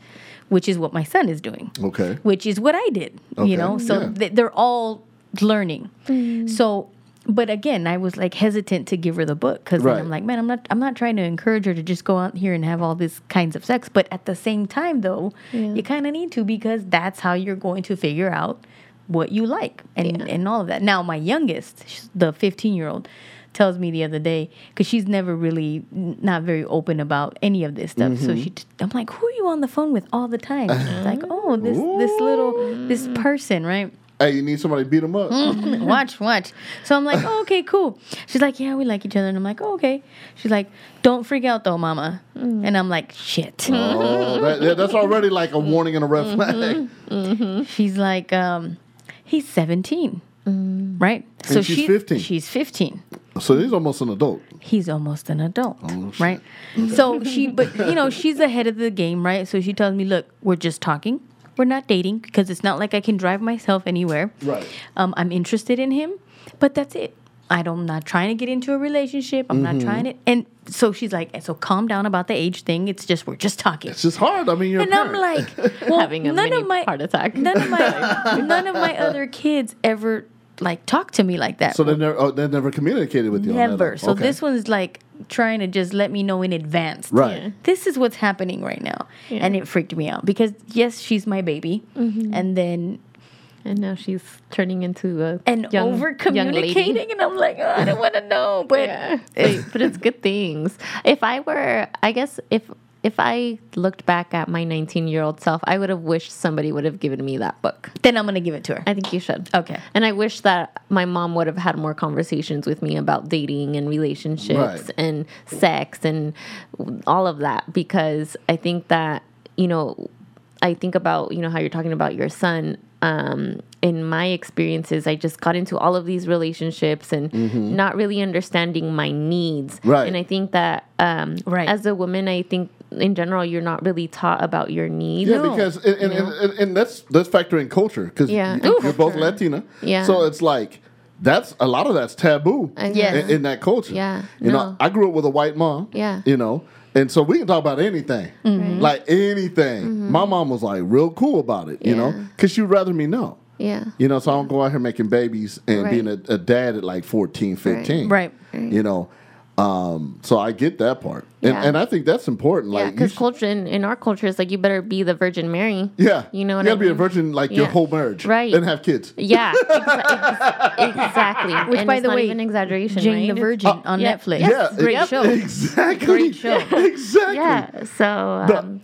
which is what my son is doing, Okay. which is what I did, Okay, you know? So yeah. th- they're all learning. Mm. So, but again, I was like hesitant to give her the book because Right. I'm like, man, I'm not, I'm not trying to encourage her to just go out here and have all these kinds of sex. But at the same time, though, you kind of need to because that's how you're going to figure out what you like and and all of that. Now, my youngest, she's the 15 year old, tells me the other day because she's never really not very open about any of this stuff. So she, t- I'm like, who are you on the phone with all the time? She's like, oh, this this little this person, right? Hey, you need somebody to beat them up. Mm. watch, watch. So I'm like, oh, okay, cool. She's like, yeah, we like each other. And I'm like, oh, okay. She's like, don't freak out though, mama. And I'm like, shit. Oh, that, that- that's already like a warning and a red Mm-hmm. flag. She's like, um, he's 17. Right? So she's she- 15. She's 15. So he's almost an adult. He's almost an adult. Oh, shit. right? So she, but you know, she's ahead of the game, right? So she tells me, look, we're just talking. We're not dating because it's not like I can drive myself anywhere. Right. Um, I'm interested in him, but that's it. I don't, I'm not trying to get into a relationship. I'm Mm-hmm. not trying to. And so she's like, so calm down about the age thing. It's just, we're just talking. It's just hard. I mean, you're And a I'm like, well, Having a none mini of my heart attack. None of my none of my other kids ever like talk to me like that. so they never, oh, they never communicated with you. on that Never. So Okay. this one's like trying to just let me know in advance. Right. Yeah. This is what's happening right now. And it freaked me out because yes, she's my baby. Mm-hmm. And then And now she's turning into a and young, over young lady. communicating and I'm like, oh, I don't want to know. But Yeah. But, but it's good things. If I were, I guess, if if I looked back at my 19 year old self, I would have wished somebody would have given me that book. then I'm gonna give it to her. I think you should. Okay. And I wish that my mom would have had more conversations with me about dating and relationships Right. and sex and all of that because I think that, you know, I think about, you know, how you're talking about your son. Um, in my experiences, I just got into all of these relationships and not really understanding my needs. Right. And I think that um, Right. as a woman, I think in general, you're not really taught about your needs. Yeah, because and, and, and, and, and let's let's factor in culture because Yeah. you, Ooh, are both. Latina. Yeah. So it's like that's a lot of that's taboo. Yes. In, in that culture. Yeah. You No. know, I grew up with a white mom. Yeah. You know, and so we can talk about anything, like anything. My mom was like real cool about it. You know, Mm-hmm. Because she'd rather me know. Yeah. You know, so I don't go out here making babies and Right. being a, a dad at like 14, 15. Right. You know, um, so I get that part. And, Yeah. and I think that's important. Yeah, Like, because should- culture in, in our culture is like you better be the Virgin Mary. yeah. You know what you I gotta be a virgin like your whole marriage. Right. And have kids. Yeah, exa- ex- exactly. Which, and by it's the not way, an exaggeration, Jane right? the Virgin Oh, on yeah. Netflix. Yeah, Great ex- show. Exactly. Great show. exactly. Yeah. So um,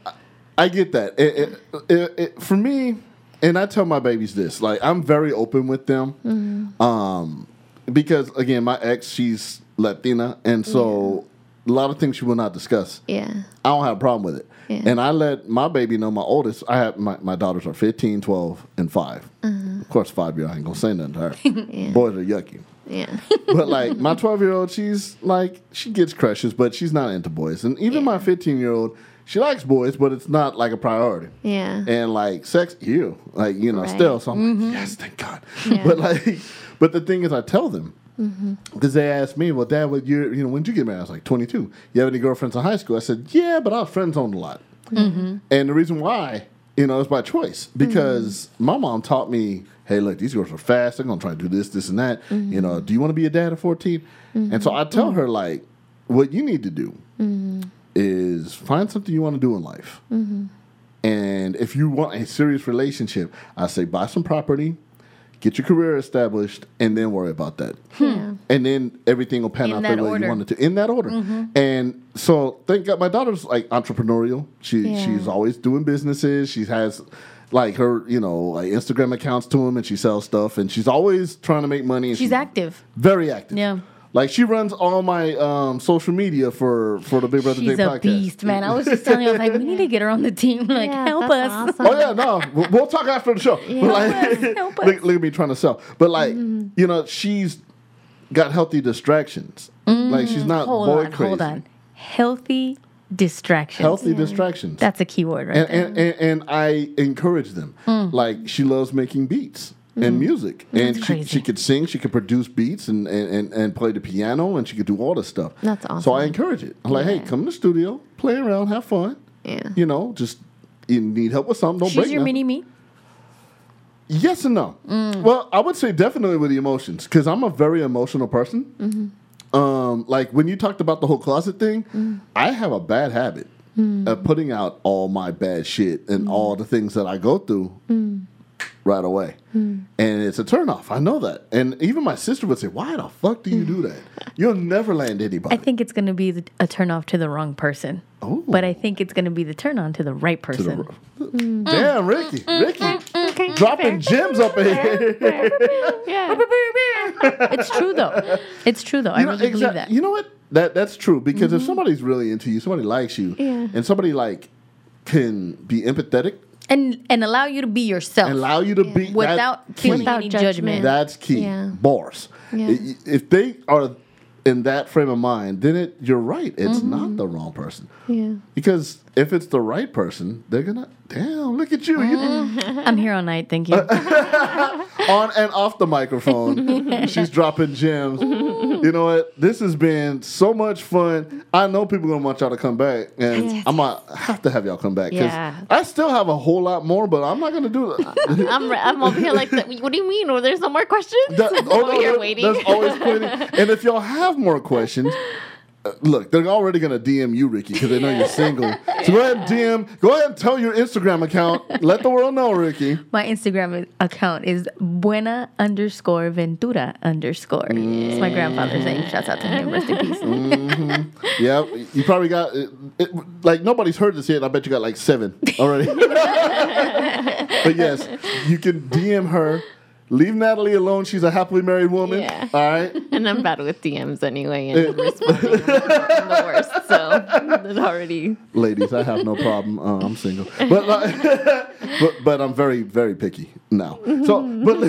I get that. It, it, it, it- for me, and I tell my babies this, like I'm very open with them, Mm-hmm. um, because again, my ex, she's Latina, and so a lot of things she will not discuss. Yeah. I don't have a problem with it. Yeah. And I let my baby know, my oldest, I have my, my daughters are 15, 12, and 5. Uh-huh. Of course, five year, I ain't gonna say nothing to her. Boys are yucky. Yeah. But like my 12 year old, she's like, she gets crushes, but she's not into boys. And even my 15 year old, she likes boys, but it's not like a priority. Yeah. And like sex, you like you know, Right. still. So I'm like, yes, thank God. Yeah. But like, but the thing is, I tell them Mm-hmm. because they asked me, well, Dad, what year? You know, when did you get married? I was like 22. You have any girlfriends in high school? I said, yeah, but I was friend zoned a lot. Mm-hmm. And the reason why, you know, is by choice mm-hmm. because my mom taught me, hey, look, these girls are fast. They're gonna try to do this, this, and that. You mm-hmm. know, do you want to be a dad at 14? And so I tell mm-hmm. her like, what you need to do is find something you want to do in life. And if you want a serious relationship, I say buy some property, get your career established, and then worry about that. Hmm. Yeah. And then everything will pan In out the way order. you want it to. In that order. Mm-hmm. And so thank God my daughter's like entrepreneurial. She Yeah. she's always doing businesses. She has like her, you know, like Instagram accounts to him and she sells stuff and she's always trying to make money and She's active. very active. Yeah. Like she runs all my um, social media for for the Big Brother She's J a podcast. beast, man. I was just telling you, I was like, we need to get her on the team. Like, Yeah, help that's us. awesome. Oh yeah, no, we'll- we'll talk after the show. But like, Help us, help look, us. look at me trying to sell. But like, you know, she's got healthy distractions. Like she's not Hold boy on, crazy. hold on. Healthy distractions. Healthy distractions. That's a key word right and, there. and, and and I encourage them. Mm. Like she loves making beats and mm-hmm. music, and she, crazy. she could sing, she could produce beats, and, and, and, and play the piano, and she could do all this stuff. That's awesome. So. I encourage it. I'm like, hey, come to the studio, play around, have fun. Yeah. You know, just you need help with something. Don't She's break your nothing. mini me. Yes and no. Mm. Well, I would say definitely with the emotions because I'm a very emotional person. Mm-hmm. Um, like when you talked about the whole closet thing, mm. I have a bad habit mm. of putting out all my bad shit and all the things that I go through right away, hmm. and it's a turnoff. I know that, and even my sister would say, "Why the fuck do you do that? You'll never land anybody." I think it's going to be a turnoff to the wrong person. Oh. But I think it's going to be the turn on to the right To the- person. Damn, Ricky, mm. Ricky, mm, mm, dropping gems up in here. Yeah. it's true, though. It's true, though. I You know, really exact- believe that. You know what? That that's true because if mm-hmm. somebody's really into you, somebody likes you, Yeah. and somebody like can be empathetic and and allow you to be yourself allow you to be that without key. feeling Without any judgment. judgment. That's key. Yeah. Bars. Yeah. If they are in that frame of mind, then it you're right. It's Mm-hmm. not the wrong person. Yeah. Because if it's the right person, they're gonna damn look at you. you mm. I'm here all night. Thank you. on and off the microphone. She's dropping gems. You know what? This has been so much fun. I know people gonna want y'all to come back, and I'm gonna have to have y'all come back because Yeah. I still have a whole lot more, but I'm not gonna do that. I'm, re- I'm over here like, what do you mean? Or there's no more questions? That- I'm oh, over no, here there- waiting. There's always plenty. And if y'all have more questions, uh, look, they're already gonna DM you, Ricky, because they know you're single. So go ahead and DM. Go ahead and tell your Instagram account. Let the world know, Ricky. My Instagram account is buena underscore ventura underscore. It's my grandfather's name. Shouts out to him. Rest in peace. Yeah, you probably got it, it, like nobody's heard this yet. I bet you got like seven already. but yes, you can DM her. Leave Natalie alone. She's a happily married woman. Yeah. All right. and I'm bad with DMs anyway and responding. I'm the worst. So it already. Ladies, I have no problem. Uh, I'm single, but, like, but but I'm very very picky now. So, but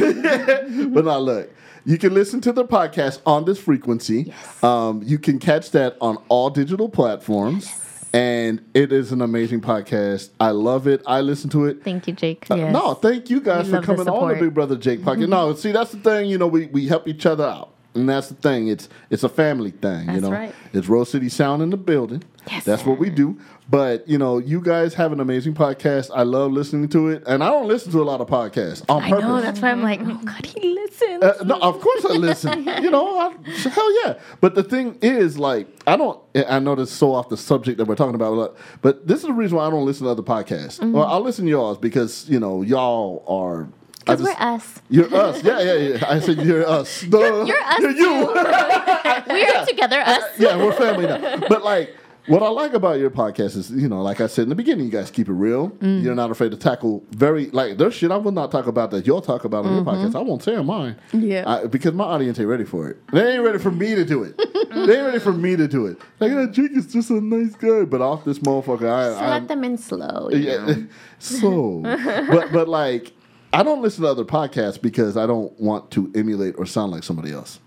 but now look, you can listen to the podcast on this frequency. Yes. Um, you can catch that on all digital platforms, and it is an amazing podcast. I love it. I listen to it. Thank you, Jake. Uh, Yes. No, thank you guys We for love the coming on the. Big Brother Jake podcast. No, see that's the thing. You know, we, we help each other out, and that's the thing. It's it's a family thing. you know, right. it's Rose City Sound in the building. Yes. that's what we do. But you know, you guys have an amazing podcast. I love listening to it, and I don't listen to a lot of podcasts on I purpose. know. That's why I'm like, oh God, he listens. Uh, no, of course I listen. you know, I, hell yeah. But the thing is, like, I don't. I know this is so off the subject that we're talking about, but- but this is the reason why I don't listen to other podcasts. Mm-hmm. Well, I'll listen to yours because you know y'all are. Because we're us. You're us. Yeah, yeah, yeah. I said you're us. Duh. you're us You're you. We are together, us. yeah, we're family now. But like, what I like about your podcast is, you know, like I said in the beginning, you guys keep it real. Mm. You're not afraid to tackle very like there's shit I will not talk about that you'll talk about on your podcast. I won't say on mine. Mm-hmm. Yeah. I, because my audience ain't ready for it. They ain't ready for me to do it. they ain't ready for me to do it. Like that Jake is just a nice guy, but off this motherfucker, I, So I let them in slow. Yeah. So, but but like, I don't listen to other podcasts because I don't want to emulate or sound like somebody else.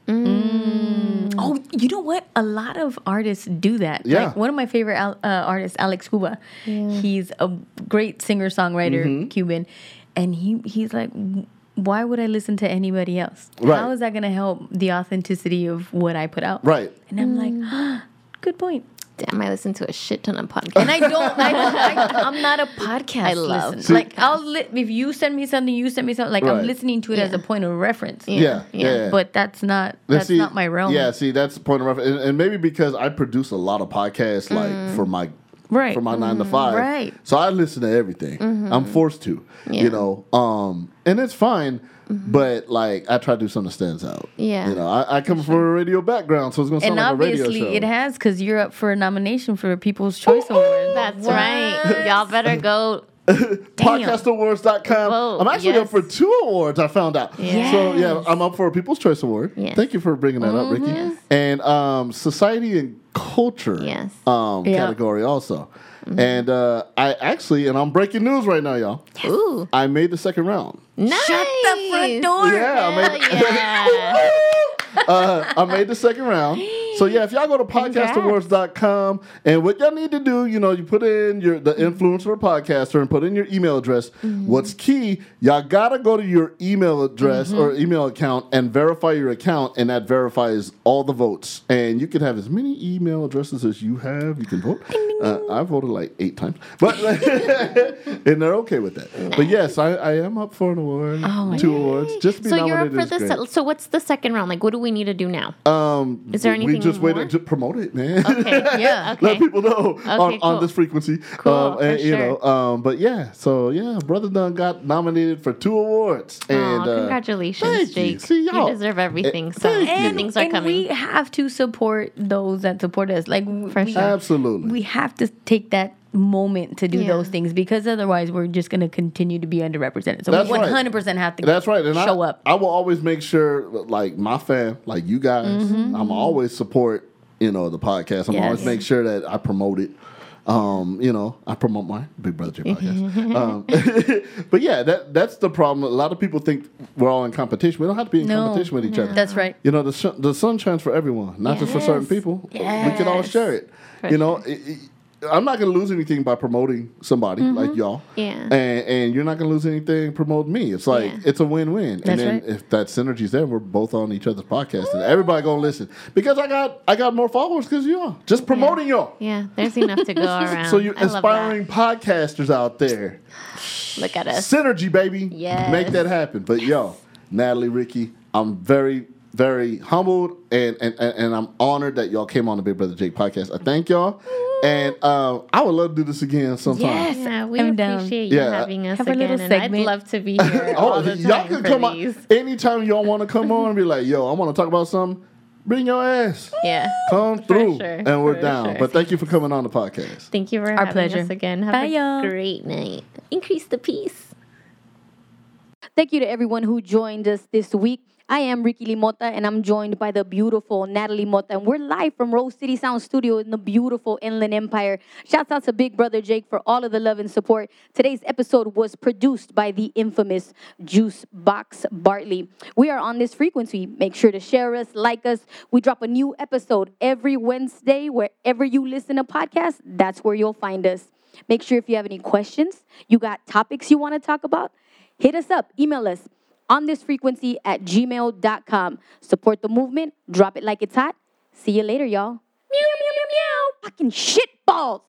Oh, you know what? A lot of artists do that. Yeah. Like one of my favorite al- uh, artists, Alex Cuba. yeah. He's a great singer songwriter, Mm-hmm. Cuban, and he he's like, why would I listen to anybody else? Right. How is that going to help the authenticity of what I put out? Right. And I'm like, good point. Damn, I listen to a shit ton of podcasts. And I don't, I don't, I, I'm not a podcast I love listener. See- like, I'll li- if you send me something, you send me something. Like, Right. I'm listening to it as a point of reference. Yeah. Yeah. Yeah. yeah. But that's not that's see, not my realm. Yeah, see, that's the point of reference, and, and maybe because I produce a lot of podcasts, like mm. for my Right. for my nine to five, Right. So I listen to everything. I'm forced to, Yeah. you know, um, and it's fine. But like, I try to do something that stands out. Yeah. you know, I, I come from a radio background, so it's gonna sound and like a radio obviously show. it has because you're up for a nomination for a People's Choice Award. That's right. Y'all better go. podcastawards.com. Whoa, I'm actually up for two awards. I found out. Yes. So yeah, I'm up for a People's Choice Award. Yes. Thank you for bringing that up, Ricky. And um, society and culture. Yes. Um, Yeah. category also. And uh, I actually, and I'm breaking news right now, y'all. Ooh, I made the second round. nice. Shut the front door. Yeah, I made. Yeah. Uh, I made the second round. So yeah, if y'all go to podcastawards.com and what y'all need to do, you know, you put in your the influencer or podcaster and put in your email address. What's key, y'all gotta go to your email address or email account and verify your account, and that verifies all the votes. And you can have as many email addresses as you have. You can vote. Uh, I voted like eight times, but and they're okay with that. But yes, I, I am up for an award, two awards. Just be So you're up for is the. great. se- So what's the second round? Like, what do we need to do now? Um, Is there anything We just more? waited to promote it, man. Okay. Yeah. Okay. Let people know on, on cool. this frequency. Cool, um, and, for you know, um, but yeah, so yeah, Brother Dunn got nominated for two awards. Aw, And uh, congratulations, thank you. Jake. See, you y'all- deserve everything. Eh, So thank good you. things are and coming. we have to support those that support us. Like w- For we, sure. Absolutely. we have to take that moment to do Yeah. those things because otherwise we're just going to continue to be underrepresented. So That's we right. 100% have to That's right. And show I, up. I will always make sure, like my fan, like you guys, I'm always support, you know, the podcast. I'm Yes. always make sure that I promote it. Um, you know, I promote my Big Brother J podcast. um, but yeah, that that's the problem. A lot of people think we're all in competition. We don't have to be in No. competition with each other. That's right. You know, the sun, the sun shines for everyone, not just for certain Yes. people. We can all share it. You know, it- it- I'm not going to lose anything by promoting somebody mm-hmm. like y'all. Yeah. And, and you're not going to lose anything promoting me. It's like Yeah. it's a win-win. That's and then right. if that synergy's there, we're both on each other's podcast, and everybody gonna listen because I got I got more followers because y'all just promoting y'all. yeah, there's enough to go around. So you I love that. aspiring podcasters out there, Look at us. synergy, baby. Yes. Make that happen. But yo, Natalie, Ricky, I'm very, very humbled and, and, and, and I'm honored that y'all came on the Big Brother Jake podcast. I thank y'all. And um, I would love to do this again sometime. Yes. Yeah, we I'm down. appreciate you Yeah. having us Have a again, little and I'd love to be here Oh, all the y'all can for come these. on anytime y'all want to come on and be like, yo, I want to talk about something. Bring your ass. Yeah. Come through, sure, and we're for down. sure. But thank you for coming on the podcast. Thank you for Our having pleasure. us again. Have Bye, a y'all. great night. Increase the peace. Thank you to everyone who joined us this week. I am Ricky Limota, and I'm joined by the beautiful Natalie Mota, and we're live from Rose City Sound Studio in the beautiful Inland Empire. Shouts out to Big Brother Jake for all of the love and support. Today's episode was produced by the infamous Juice Box Bartley. We are on this frequency. Make sure to share us, like us. We drop a new episode every Wednesday wherever you listen to podcasts. That's where you'll find us. Make sure if you have any questions, you got topics you want to talk about, hit us up, email us on this frequency at gmail.com. Support the movement, drop it like it's hot. See you later, y'all. Meow, meow, meow, meow. Fucking shit balls.